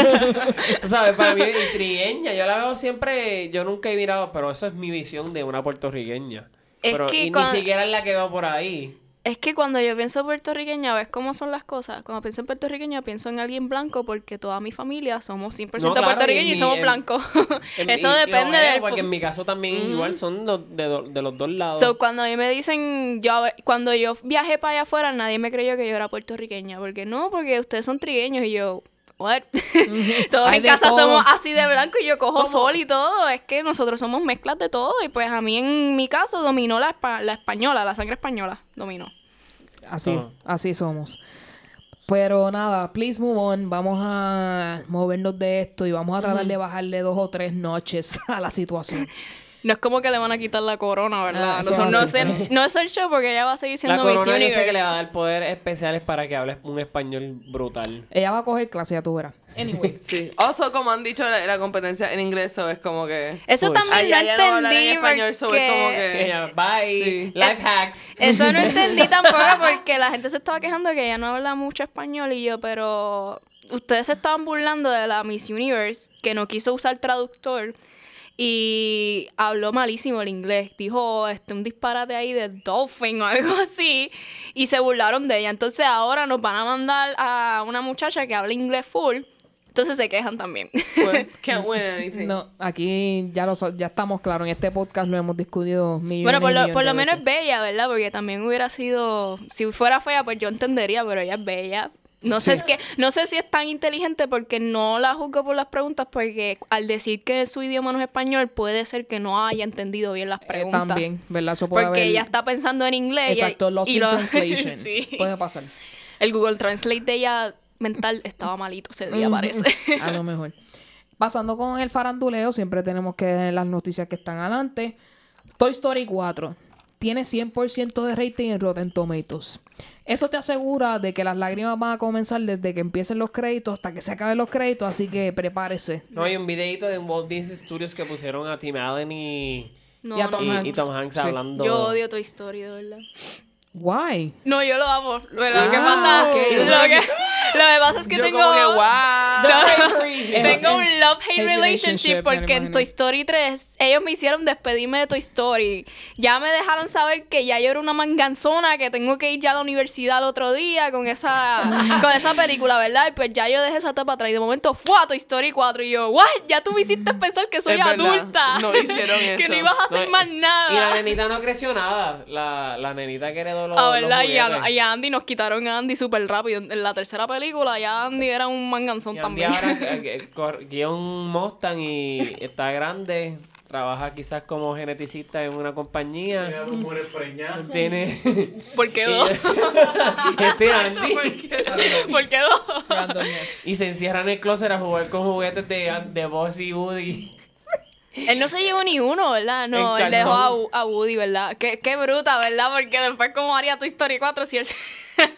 tú sabes, para mí es trigueña. Yo la veo siempre, yo nunca he mirado, pero esa es mi visión de una puertorriqueña. Es Pero, que y ni siquiera es la que veo por ahí. Es que cuando yo pienso puertorriqueña, ¿ves cómo son las cosas? Cuando pienso en puertorriqueña, pienso en alguien blanco porque toda mi familia somos 100% No, claro, puertorriqueños y en somos blancos. En- Eso y- depende es, del... Porque en mi caso también igual son de, de los dos lados. So, cuando a mí me dicen, yo cuando yo viajé para allá afuera, nadie me creyó que yo era puertorriqueña. Porque no, porque ustedes son trigueños. Y yo, what? Todos en casa todo. somos así de blanco y yo cojo Somos- sol y todo. Es que nosotros somos mezclas de todo. Y pues a mí, en mi caso, dominó la, la española, la sangre española. Dominó. Así, así somos. Pero nada, please move on. Vamos a movernos de esto y vamos a tratar de bajarle dos o tres noches a la situación. No es como que le van a quitar la corona, ¿verdad? Ah, eso no, son- no es el, no es el show porque ella va a seguir la siendo Miss corona yo sé que Universe. le va a dar poderes especiales para que hables un español brutal. Ella va a coger clase, ya tú verás. Anyway. Sí. Also, como han dicho, la, la competencia en inglés so es como que... Eso Uy. también Allá lo ya no en entendí español, so es como que- Ella, bye, Sí. life Es- hacks. Eso no entendí tampoco porque la gente se estaba quejando que ella no habla mucho español y yo, pero ustedes se estaban burlando de la Miss Universe que no quiso usar traductor y habló malísimo el inglés. Dijo este, un disparate ahí de dolphin o algo así y se burlaron de ella. Entonces ahora nos van a mandar a una muchacha que habla inglés full Entonces se quejan también. Well, can't win anything. No, aquí ya lo so- ya estamos claros. En este podcast lo hemos discutido millones bueno, por lo, por lo menos es bella, ¿verdad? Porque también hubiera sido... Si fuera fea, pues yo entendería, pero ella es bella. No sé, es que, no sé si es tan inteligente porque no la juzgo por las preguntas, porque al decir que su idioma no es español, puede ser que no haya entendido bien las Eh, preguntas. también, ¿verdad? Eso puede Porque haber- ella está pensando en inglés. Exacto, Lost y in lo- Translation. sí. Puede pasar. El Google Translate de ella mental estaba malito ese día, parece. A lo mejor. Pasando con el faranduleo, siempre tenemos que ver las noticias que están adelante. Toy Story 4 tiene 100% de rating en Rotten Tomatoes. Eso te asegura de que las lágrimas van a comenzar desde que empiecen los créditos hasta que se acaben los créditos, así que prepárese. No, hay un videito de Walt Disney Studios que pusieron a Tim Allen y, No, Y a. Tom y, Hanks. y Tom Hanks Sí. hablando. Yo odio Story, de verdad. Why? No, yo lo amo. Lo que Ah, pasa, ok. lo, que, lo que pasa es que Yo tengo, como que, wow. Eh, tengo un eh, love-hate hate relationship porque en. Toy Story 3 ellos me hicieron despedirme de Toy Story. Ya me dejaron saber que ya yo era una manganzona, que tengo que ir ya a la universidad el otro día con esa, con esa película, ¿verdad? Y pues ya yo dejé esa etapa atrás y de momento fue a Toy Story 4 y yo, ¿what? Ya tú me hiciste pensar que soy Es verdad. adulta. No hicieron que eso. no ibas a hacer No, más Y la nada. nenita no creció nada. La, la nenita que heredó los, los ¿verdad? Y a, y a Andy nos quitaron a Andy súper rápido. En la tercera película ya Andy era un manganzón Y Andy también. ahora eh, eh, un Mustang y está grande. Trabaja quizás como geneticista en una compañía. Tiene rumores preñados. Tiene. ¿Por qué dos? este Andy. ¿Por qué dos? Randomness. Y se encierra en el closet a jugar con juguetes de, de Buzz y Woody. Él no se llevó ni uno, ¿verdad? No, él dejó a, a Woody, ¿verdad? Qué, qué bruta, ¿verdad? Porque después como haría tu Story 4 si él se...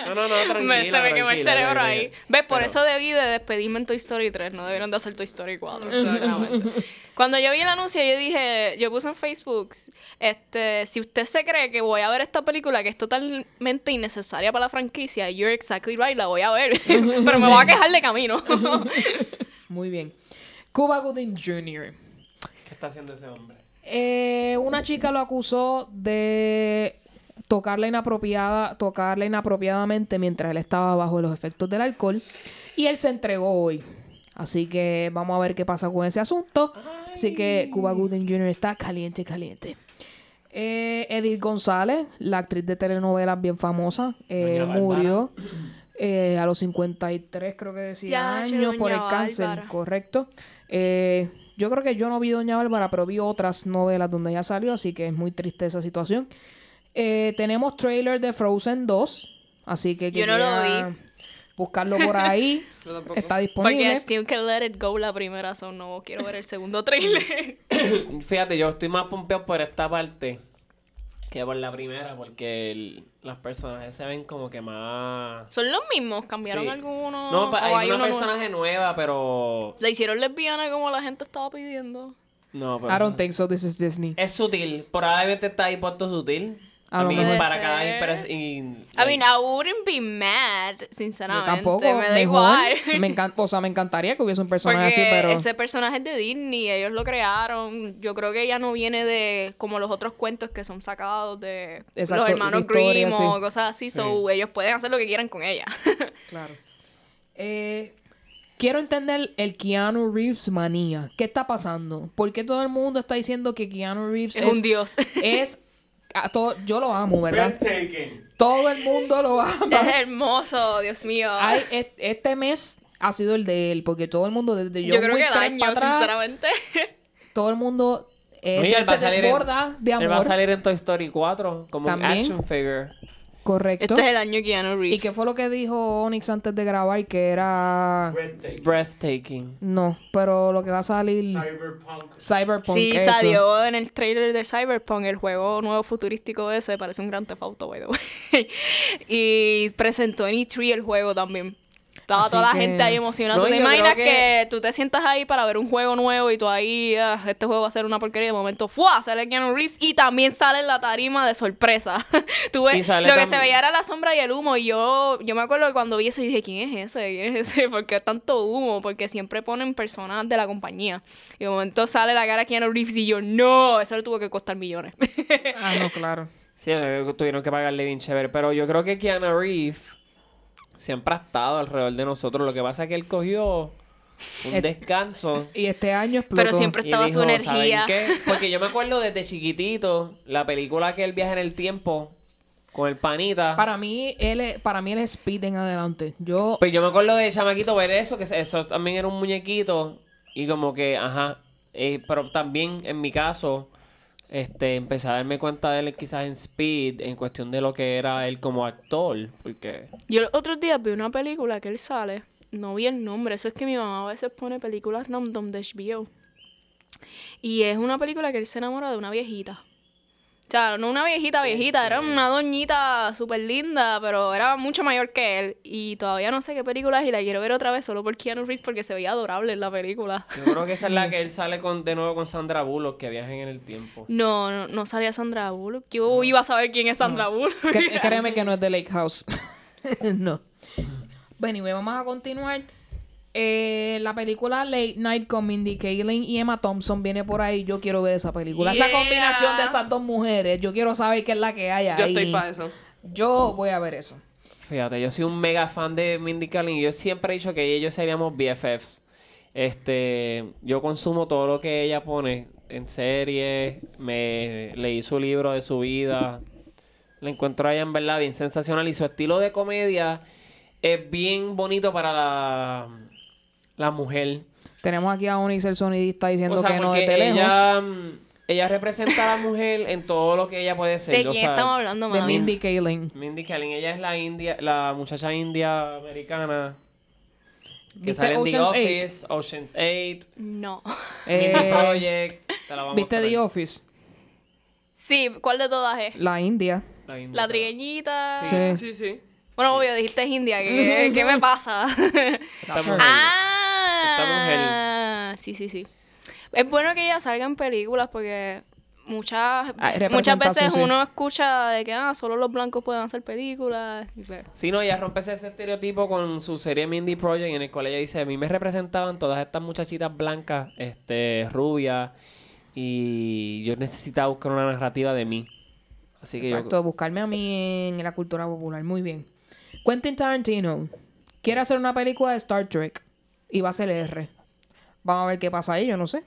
No, no, no, tranquila. me, se me quemó el cerebro tranquila. ahí. ¿Ves? Por Pero- eso debí de despedirme en Toy Story 3. No debieron de hacer Toy Story 4, sinceramente. Cuando yo vi el anuncio, yo dije... Yo puse en Facebook... Este... Si usted se cree que voy a ver esta película que es totalmente innecesaria para la franquicia, you're exactly right, la voy a ver. Pero me voy a quejar de camino. Muy bien. Cuba Gooding Jr. ¿Qué está haciendo ese hombre? Eh, una chica lo acusó de tocarla inapropiada, tocarla inapropiadamente mientras él estaba bajo los efectos del alcohol y él se entregó hoy. Así que vamos a ver qué pasa con ese asunto. Así que Cuba Gooding Jr. está caliente, caliente. Eh, Edith González, la actriz de telenovelas bien famosa, eh, murió eh, a los 53, creo que decía, Ya, años por el cáncer, Bárbara. correcto. Eh, yo creo que yo no vi Doña Bárbara, pero vi otras novelas donde ella salió, así que es muy triste esa situación. Eh, tenemos trailer de Frozen 2, así que Yo no lo quiera vi. buscarlo por ahí. Está Porque disponible. Steve que Let It Go la primera, so no quiero ver el segundo trailer. Fíjate, yo estoy más pompeado por esta parte que por la primera, porque el- los personajes se ven como que más. ¿Son los mismos? ¿Cambiaron Sí. algunos? No, pa- ¿O hay, una uno nuevo? personaje nueva, pero. ¿La hicieron lesbiana como la gente estaba pidiendo? No, pero. I don't think so, this is Disney. Es sutil. Probablemente está ahí puesto sutil. A I lo mean, mejor. para cada ser. impres- y- I mean, I wouldn't be mad, sinceramente. Yo tampoco, Me da igual. Me encanta, o sea, me encantaría que hubiese un personaje Porque así, pero ese personaje es de Disney, ellos lo crearon. Yo creo que ella no viene de como los otros cuentos que son sacados de Exacto, los hermanos Grimm o sí. cosas así. So ellos pueden hacer lo que quieran con ella. Claro. Eh, quiero entender el Keanu Reeves manía. ¿Qué está pasando? ¿Por qué todo el mundo está diciendo que Keanu Reeves es un dios. es a todo, yo lo amo, ¿verdad? Todo el mundo lo ama. es hermoso, Dios mío. Es- este mes ha sido el de él, porque todo el mundo desde Yo John creo que Wick el 3 año, para atrás, sinceramente. todo el mundo eh, Oye, él va a se salir en- desborda de Él va a amor. salir en Toy Story 4 como un También. action figure. Correcto. Este es el año Keanu Reeves. ¿Y qué fue lo que dijo Onyx antes de grabar? Que era... Breathtaking. Breathtaking. No, pero lo que va a salir... Cyberpunk. Cyberpunk. Sí, eso. salió en el trailer de Cyberpunk, el juego nuevo futurístico ese, parece un gran Auto, by the way. y presentó en E3 el juego también. Estaba Así toda la gente ahí emocionada. No, ¿Tú te imaginas que... que- tú te sientas ahí para ver un juego nuevo y tú ahí, ah, este juego va a ser una porquería? De momento, ¡fua! Sale Keanu Reeves y también sale en la tarima de sorpresa. tú ves, lo que se veía era la sombra y el humo. Y yo, yo me acuerdo que cuando vi eso y dije, ¿quién es ese? ¿Quién es ese? ¿Por qué tanto humo? Porque siempre ponen personas de la compañía. Y de momento sale la cara de Keanu Reeves y yo, no, eso le tuvo que costar millones. Ah, no, claro. Sí, eh, tuvieron que pagarle bien chévere. Pero yo creo que Keanu Reeves siempre ha estado alrededor de nosotros. Lo que pasa es que él cogió un descanso. Y este año explotó. Pero siempre Y estaba dijo, su "¿Saben energía. qué?". Porque yo me acuerdo desde chiquitito, la película que él viaja en el tiempo con el panita. Para mí, él es, para mí él es Speed en adelante. Yo... Pues yo me acuerdo de chamaquito ver eso, que eso también era un muñequito. Y como que, ajá. eh, pero también en mi caso, este, empecé a darme cuenta de él quizás en Speed, en cuestión de lo que era él como actor. Porque. Yo los otros días vi una película que él sale. No vi el nombre. Eso es que mi mamá a veces pone películas random de HBO. Y es una película que él se enamora de una viejita. O sea, no una viejita viejita, era una doñita súper linda, pero era mucho mayor que él. Y todavía no sé qué película es y la quiero ver otra vez solo por Keanu Reeves porque se veía adorable en la película. Yo creo que esa es la que él sale con, de nuevo con Sandra Bullock, que viajan en el tiempo. No, no, no salía Sandra Bullock. Yo iba a saber quién es Sandra Bullock. Créeme que no es de Lake House. no. Bueno, y vamos a continuar. Eh, la película Late Night con Mindy Kaling y Emma Thompson viene por ahí. Yo quiero ver esa película. Esa combinación de esas dos mujeres. Yo quiero saber qué es la que hay ahí. Yo estoy para eso. Yo voy a ver eso. Fíjate, yo soy un mega fan de Mindy Kaling y yo siempre he dicho que ella y yo seríamos BFFs. Este, yo consumo todo lo que ella pone en series, me leí su libro de su vida. La encuentro a ella en verdad bien sensacional y su estilo de comedia es bien bonito para la, la mujer. Tenemos aquí a Onyx, el sonidista, diciendo O sea, que no lejos. ella, mm, ella representa a la mujer en todo lo que ella puede ser. ¿De quién estamos hablando, De? Mindy Kaling. Mindy Kaling, ella es la india, la muchacha india americana que ¿Viste sale en The? Office, Ocean's 8, No. Eh, Mindy Project. te la vamos a ¿Viste. The Office? Sí, ¿cuál de todas es? La India. La india. La trigueñita. Sí. Sí, sí. Bueno, obvio, dijiste India. ¿Qué, qué me pasa? Esta mujer. ah, sí, sí, sí. Es bueno que ella salga en películas porque muchas, Hay muchas veces sí. uno escucha de que ah, solo los blancos pueden hacer películas. y pues, Sí, no, ella rompe ese estereotipo con su serie Mindy Project, en el cual ella dice, a mí me representaban todas estas muchachitas blancas, este, rubias, y yo necesitaba buscar una narrativa de mí. Así que Exacto, buscarme a mí en la cultura popular. Muy bien. Quentin Tarantino quiere hacer una película de Star Trek y va a ser R. Vamos a ver qué pasa ahí, yo no sé.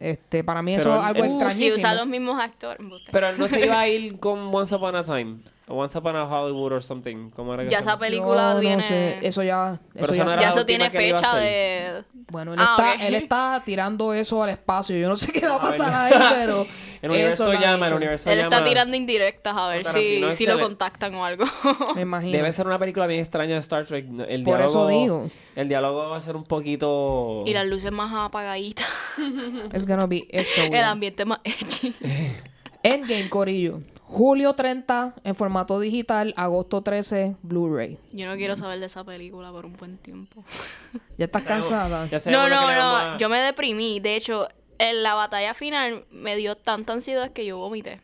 Este, para mí eso Pero es algo uh, si usa los mismos actores. Pero no se iba a ir con Once Upon a Time, Once Upon a Hollywood or something. ¿Cómo era que ya se esa llama? película Yo tiene. no sé, eso ya, Pero eso ya- no era ya la eso última tiene que él iba a fecha hacer. de. Bueno, él, Ah, está, ok. él está tirando eso al espacio. Yo no sé qué va a Ah, pasar ahí, pero El universo eso lo ha llama, el hecho. universo Él llama. está tirando indirectas a ver si, si lo contactan o algo. Me imagino. Debe ser una película bien extraña de Star Trek. El Por eso digo. El diálogo va a ser un poquito... y las luces más apagaditas. It's gonna be extra El ambiente más edgy. Endgame, Corillo. Julio 30 en formato digital, agosto 13 Blu-ray. Yo no quiero saber de esa película por un buen tiempo. ¿Ya estás cansada? Ya No, no, no. a- Yo me deprimí. De hecho, en la batalla final me dio tanta ansiedad que yo vomité.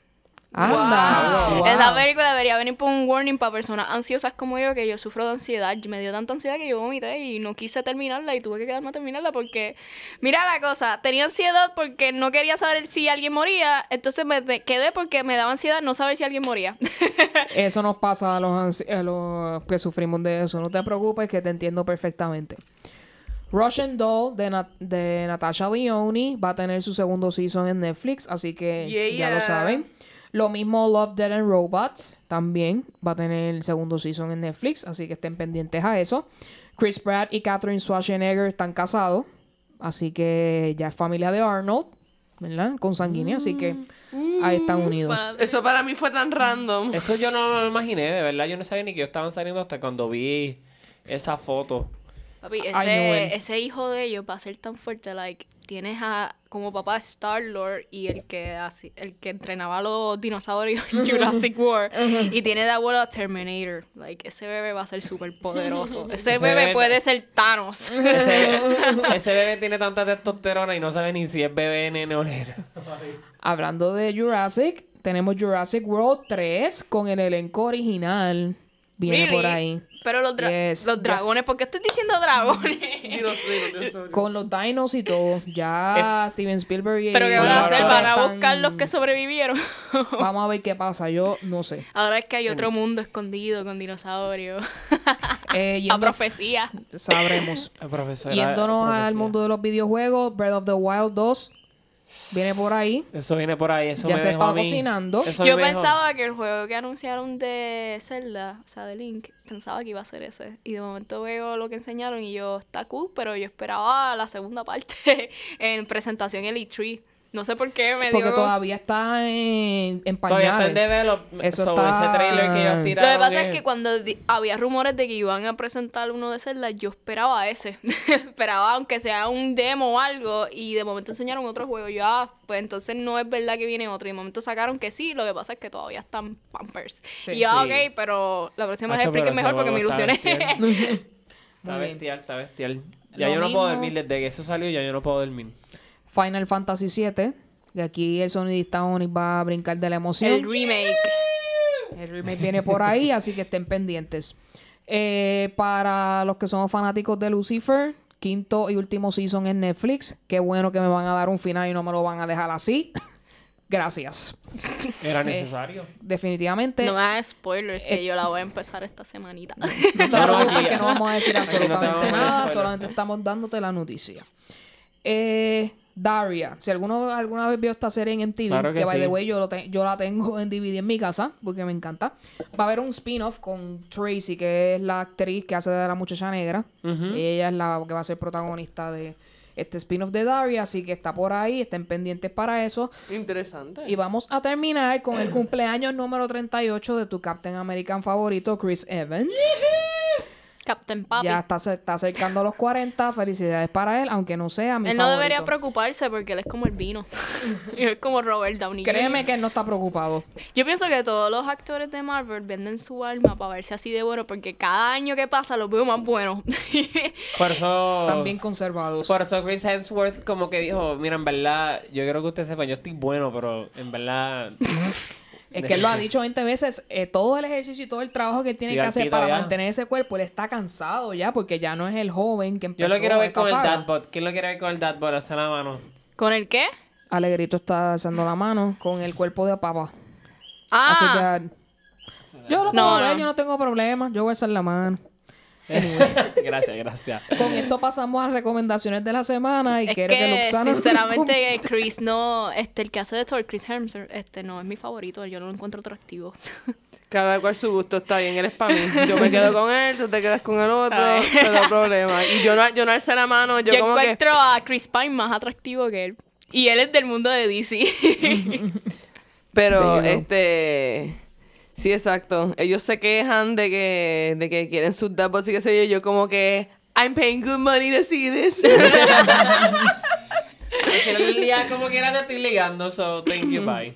Anda. wow. Esta película debería venir por un warning para personas ansiosas como yo, que yo sufro de ansiedad. Me dio tanta ansiedad que yo vomité y no quise terminarla y tuve que quedarme a terminarla porque, mira la cosa, tenía ansiedad porque no quería saber si alguien moría, entonces me quedé porque me daba ansiedad no saber si alguien moría. Eso nos pasa a los, ansi- a los que sufrimos de eso. No te preocupes, que te entiendo perfectamente. Russian Doll de, Nat- de Natasha Leone va a tener su segundo season en Netflix, así que Yeah, ya lo saben. Lo mismo Love, Dead and Robots también va a tener el segundo season en Netflix, así que estén pendientes a eso. Chris Pratt y Catherine Schwarzenegger están casados, así que ya es familia de Arnold, ¿verdad? Con sanguínea, así que ahí están unidos. Eso para mí fue tan random. Eso yo no me lo imaginé, de verdad. Yo no sabía ni que ellos estaban saliendo hasta cuando vi esa foto. Papi, ese, ese hijo de ellos va a ser tan fuerte, like, tienes a como papá Star Lord y el que así, el que entrenaba a los dinosaurios en Jurassic World y tiene de abuelo a Terminator, like ese bebé va a ser súper poderoso. Ese, Ese bebé bebé- puede ser Thanos. Ese, ese bebé tiene tanta testosterona y no sabe ni si es bebé, nene o nena. Hablando de Jurassic, tenemos Jurassic World 3 con el elenco original. Viene Really? por ahí. Pero los, dra- Yes, los ya. dragones, ¿por qué estoy diciendo dragones? Con los dinos y todo. Ya Steven Spielberg y Pero ¿qué van a hacer? Van a buscar los que sobrevivieron. Vamos a ver qué pasa. Yo no sé. Ahora es que hay otro mundo escondido con dinosaurios. Eh, A profecía. sabremos. Yéndonos al profecía. mundo de los videojuegos, Breath of the Wild 2 viene por ahí. Eso viene por ahí, eso Ya me se dejó está a mí. cocinando. Eso Yo me dejó- pensaba que el juego que anunciaron de Zelda, o sea, de Link, pensaba que iba a ser ese. Y de momento veo lo que enseñaron y yo, está cool, pero yo esperaba la segunda parte en presentación en E3. No sé por qué me Porque dio... todavía está en, en Todavía está pañales. en develop Eso sobre está- ese trailer que ellos Lo tiraron. que pasa es que cuando di- había rumores de que iban a presentar uno de Zelda, yo esperaba ese. esperaba aunque sea un demo o algo y de momento enseñaron otro juego. Yo, ah, pues entonces no es verdad que viene otro. Y de momento sacaron que sí, lo que pasa es que todavía están Pampers. Sí. y yo, ah, Sí. ok, pero la próxima vez expliquen mejor porque me juego está ilusioné. bestial. Está bestial, está bestial. Ya Lo yo no puedo dormir desde que eso salió, ya yo no puedo dormir. Final Fantasy VII. Y aquí el sonidista Onyx va a brincar de la emoción. El remake. El remake viene por ahí, así que estén pendientes. Eh, para los que somos fanáticos de Lucifer, quinto y último season en Netflix. Qué bueno que me van a dar un final y no me lo van a dejar así. Gracias. Era necesario. Definitivamente. No me hagas spoilers, que Eh, yo la voy a empezar esta semanita. No te No, no, preocupes que no vamos a decir no absolutamente nada, solamente estamos dándote la noticia. Eh, Daria, si alguno alguna vez vio esta serie en MTV, Claro que, que by the way yo, lo te- yo la tengo en DVD en mi casa, porque me encanta. Va a haber un spin-off con Tracy, que es la actriz que hace de la muchacha negra. Ella es la que va a ser protagonista de este spin-off de Daria, así que está por ahí, estén pendientes para eso. Interesante. Y vamos a terminar con el cumpleaños número 38 de tu Captain American favorito, Chris Evans. Captain Papi. Ya está, se- está acercando a los 40. Felicidades para él, aunque no sea mi él no favorito. debería preocuparse porque él es como el vino. y él es como Robert Downey. Jr. Créeme que él no está preocupado. Yo pienso que todos los actores de Marvel venden su alma para verse así de bueno porque cada año que pasa los veo más buenos. Por eso. También conservados. Por eso Chris Hemsworth como que dijo, mira, en verdad, yo quiero que usted sepa, yo estoy bueno, pero en verdad... Es que él lo ha dicho 20 veces. eh, todo el ejercicio y todo el trabajo que él tiene Estoy que hacer para ya. mantener ese cuerpo, él está cansado ya, porque ya no es el joven que empezó Yo lo quiero ver esta con el saga. Dadbot. ¿Quién lo quiere ver con el Dadbot? Alza la mano. ¿Con el qué? Alegrito está alzando la mano con el cuerpo de papá. Ah, Así que. Yo lo No, puedo ver, no. yo no tengo problema. Yo voy a alzar la mano. gracias, gracias. Con esto pasamos a recomendaciones de la semana y es quiere que, que Luxana sinceramente Chris no, este, el que hace de Thor, Chris Hemsworth, este no es mi favorito, yo no lo encuentro atractivo. Cada cual su gusto está bien, eres para mí. Yo me quedo con él, tú te quedas con el otro, no hay problema. Y yo no, yo no alcé la mano, yo, Yo, como que... encuentro a Chris Pine más atractivo que él. Y él es del mundo de DC. Pero, este... Sí, exacto. Ellos se quejan de que, de que quieren sus datos y qué sé yo. Yo como que... I'm paying good money to see this. Al final del día, como quiera, te estoy ligando, so thank you, bye.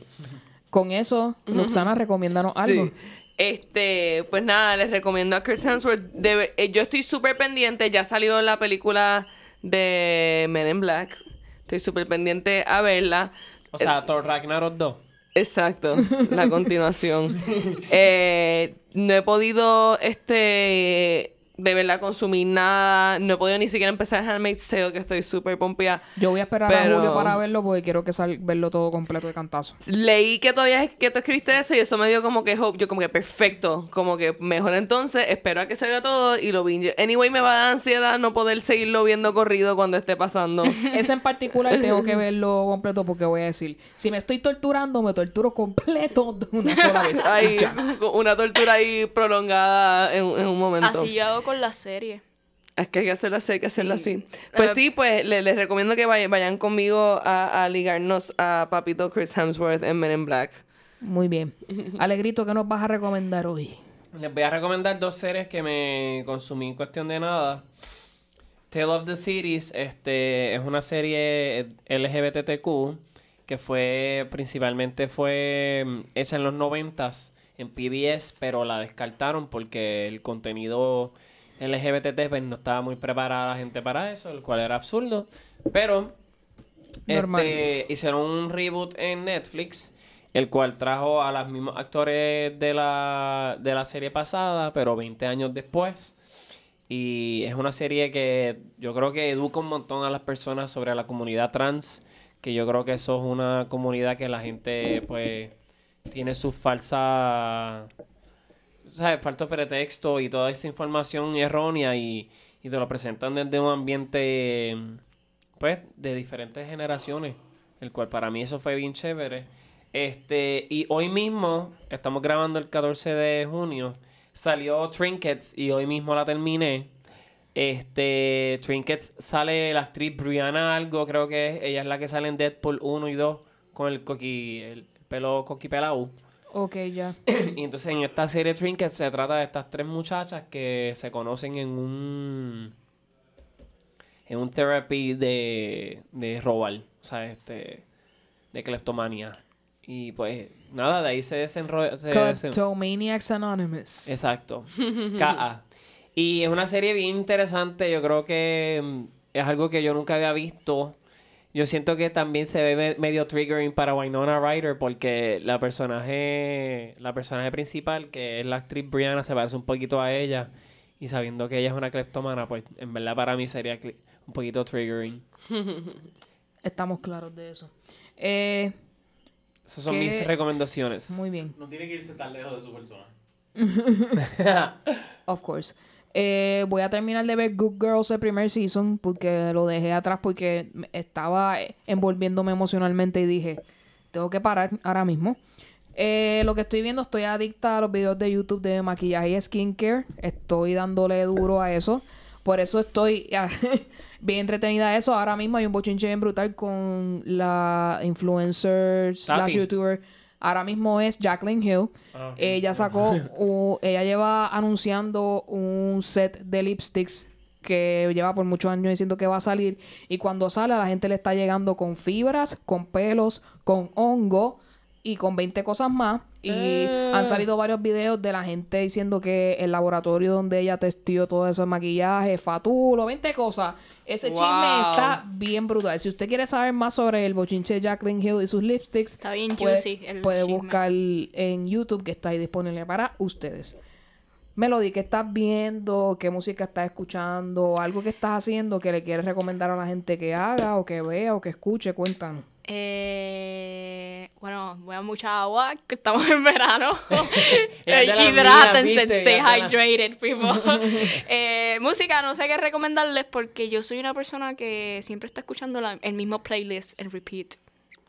Con eso, Luxana, recomiéndanos algo. Sí. Este, pues nada, les recomiendo a Chris Hemsworth. Debe- eh, yo estoy súper pendiente, ya salió la película de Men in Black. Estoy súper pendiente a verla. O sea, Thor Ragnarok 2. Exacto, la continuación. Eh, no he podido, este, de verdad consumir nada. No he podido ni siquiera empezar Handmaid's Tale, que estoy súper pompía. Yo voy a esperar a Julio para verlo porque quiero que sal verlo todo completo de cantazo. Leí que todavía que tú escribiste eso y eso me dio como que hope. Yo como que perfecto. Como que mejor entonces. Espero a que salga todo y lo binge. Anyway, me va a dar ansiedad no poder seguirlo viendo corrido cuando esté pasando. Ese en particular tengo que verlo completo porque voy a decir, si me estoy torturando, me torturo completo de una sola vez. Ya. una tortura ahí prolongada en, en un momento. Así yo hago con la serie. Es que hay que hacerlo así, hay que hacerlo así. Pues sí, pues le- les recomiendo que vayan, vayan conmigo a, a ligarnos a Papito Chris Hemsworth en Men in Black. Muy bien. Alegrito, ¿qué nos vas a recomendar hoy? Les voy a recomendar dos series que me consumí en cuestión de nada. Tale of the Cities este, es una serie LGBTQ que fue principalmente fue mm, hecha en los noventas en PBS, pero la descartaron porque el contenido LGBT pues, no estaba muy preparada la gente para eso, el cual era absurdo. Pero este, hicieron un reboot en Netflix, el cual trajo a los mismos actores de la, de la serie pasada, pero 20 años después. Y es una serie que yo creo que educa un montón a las personas sobre la comunidad trans, que yo creo que eso es una comunidad que la gente pues tiene sus falsas ¿sabes? Falta pretexto y toda esa información errónea y, y te lo presentan desde un ambiente, pues, de diferentes generaciones, el cual para mí eso fue bien chévere. Este, y hoy mismo, estamos grabando el 14 de junio, salió Trinkets y hoy mismo la terminé. Este, Trinkets sale la actriz Brianna algo, creo que es, ella es la que sale en Deadpool 1 y 2 con el coqui, el pelo coqui pelado. Ok, ya. y entonces en esta serie Trinkets se trata de estas tres muchachas que se conocen en un en un therapy de, de robar, o sea, este de cleptomanía. Y pues nada, de ahí se desenrolla se desen- Kleptomaniacs Anonymous. Exacto. KA. Y es una serie bien interesante. Yo creo que mm, es algo que yo nunca había visto. Yo siento que también se ve me- medio triggering para Winona Ryder porque la personaje, la personaje principal, que es la actriz Brianna, se parece un poquito a ella. Y sabiendo que ella es una cleptomana, pues en verdad para mí sería cli- un poquito triggering. Estamos claros de eso. Eh, Esas son mis recomendaciones. muy bien. No tiene que irse tan lejos de su persona. Of course. Eh, voy a terminar de ver Good Girls el primer season porque lo dejé atrás porque estaba eh, envolviéndome emocionalmente y dije, tengo que parar ahora mismo. Eh, lo que estoy viendo, estoy adicta a los videos de YouTube de maquillaje y skincare. Estoy dándole duro a eso. Por eso estoy bien entretenida a eso. Ahora mismo hay un bochinche bien brutal con la influencer slash youtuber. Ahora mismo es Jacqueline Hill. Ah. Ella sacó, u- ella lleva anunciando un set de lipsticks que lleva por muchos años diciendo que va a salir. Y cuando sale, a la gente le está llegando con fibras, con pelos, con hongo y con 20 cosas más. Y Ah. han salido varios videos de la gente diciendo que el laboratorio donde ella testió todo ese maquillaje, fatulo, 20 cosas. Ese chisme está bien brutal. Si usted quiere saber más sobre el bochinche de Jacqueline Hill y sus lipsticks, Está bien puede, juicy el puede chisme. buscar en YouTube que está ahí disponible para ustedes. Melody, ¿qué estás viendo? ¿Qué música estás escuchando? ¿Algo que estás haciendo que le quieres recomendar a la gente que haga o que vea o que escuche? Cuéntanos. Eh, bueno, voy a mucha agua, que estamos en verano. Hidrátense, stay hydrated, people. Eh, música, no sé qué recomendarles porque yo soy una persona que siempre está escuchando la- el mismo playlist en repeat,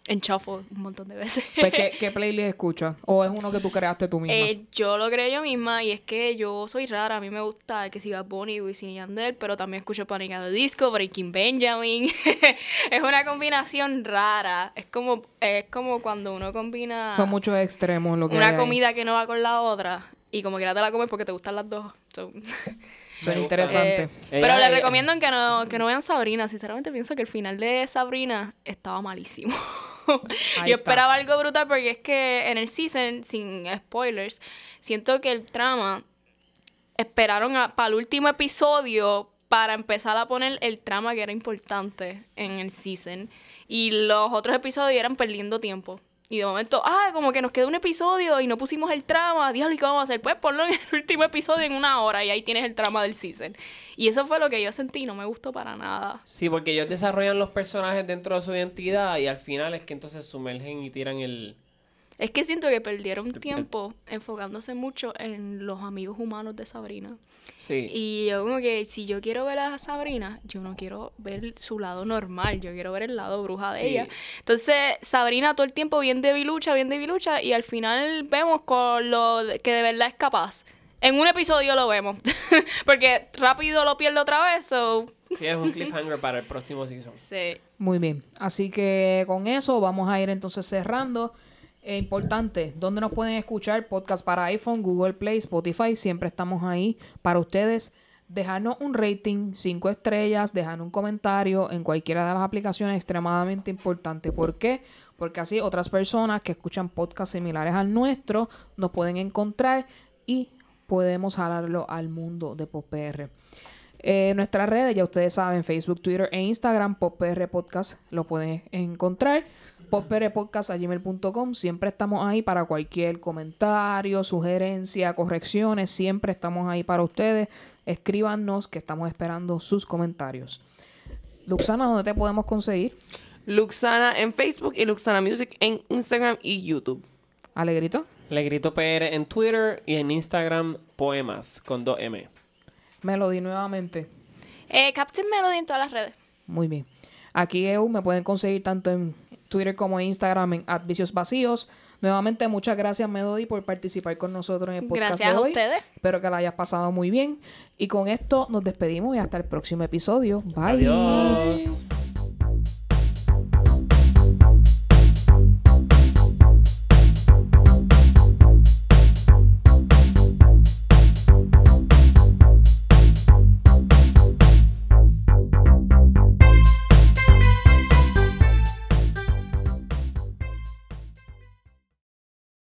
en shuffle un montón de veces. Pues, ¿qué, qué playlist escuchas? ¿O es uno que tú creaste tú misma? Eh, yo lo creé yo misma y es que yo soy rara. A mí me gusta que si va Bonnie, Wisin y Yandel, pero también escucho Panic! at the Disco, Breaking Benjamin. es una combinación rara. Es como, es como cuando uno combina Son muchos extremos lo que hay una ahí. comida que no va con la otra y como que te la comes porque te gustan las dos. So, gusta. interesantes. eh, pero les recomiendo que no, que no vean Sabrina. Sinceramente pienso que el final de Sabrina estaba malísimo. Yo esperaba algo brutal porque es que en el season, sin spoilers, siento que el trama esperaron para el último episodio para empezar a poner el trama que era importante en el season. Y los otros episodios eran perdiendo tiempo. Y de momento, ah, como que nos quedó un episodio y no pusimos el trama. Diablo, ¿y qué vamos a hacer? Pues ponlo en el último episodio en una hora y ahí tienes el trama del season. Y eso fue lo que yo sentí, no me gustó para nada. Sí, porque ellos desarrollan los personajes dentro de su identidad y al final es que entonces sumergen y tiran el... Es que siento que perdieron tiempo enfocándose mucho en los amigos humanos de Sabrina. Sí. Y yo como que si yo quiero ver a Sabrina, yo no quiero ver su lado normal, yo quiero ver el lado bruja de Sí. ella. Entonces, Sabrina todo el tiempo bien debilucha, bien debilucha, y al final vemos con lo que de verdad es capaz. En un episodio lo vemos, porque rápido lo pierdo otra vez, so... Sí, es un cliffhanger para el próximo season. Sí. Muy bien. Así que con eso vamos a ir entonces cerrando. Eh, importante, ¿dónde nos pueden escuchar? Podcast para iPhone, Google Play, Spotify. Siempre estamos ahí para ustedes. Dejarnos un rating, cinco estrellas, dejarnos un comentario en cualquiera de las aplicaciones extremadamente importante. ¿Por qué? Porque así otras personas que escuchan podcasts similares al nuestro nos pueden encontrar y podemos jalarlo al mundo de PopR. Eh, nuestras redes, ya ustedes saben, Facebook, Twitter e Instagram, PopR Podcast, lo pueden encontrar. poprpodcast.gmail.com Siempre estamos ahí para cualquier comentario, sugerencia, correcciones. Siempre estamos ahí para ustedes. Escríbanos que estamos esperando sus comentarios. Luxana, ¿dónde te podemos conseguir? Luxana en Facebook y Luxana Music en Instagram y YouTube. Alegrito. Le Grito PR en Twitter y en Instagram Poemas con 2M. Melody nuevamente. Eh, Captain Melody en todas las redes. Muy bien. Aquí EU me pueden conseguir tanto en Twitter como Instagram en Advicios Vacíos. Nuevamente, muchas gracias, Melody, por participar con nosotros en el podcast Gracias de a hoy. ustedes. Espero que la hayas pasado muy bien. Y con esto nos despedimos y hasta el próximo episodio. Bye. Adiós.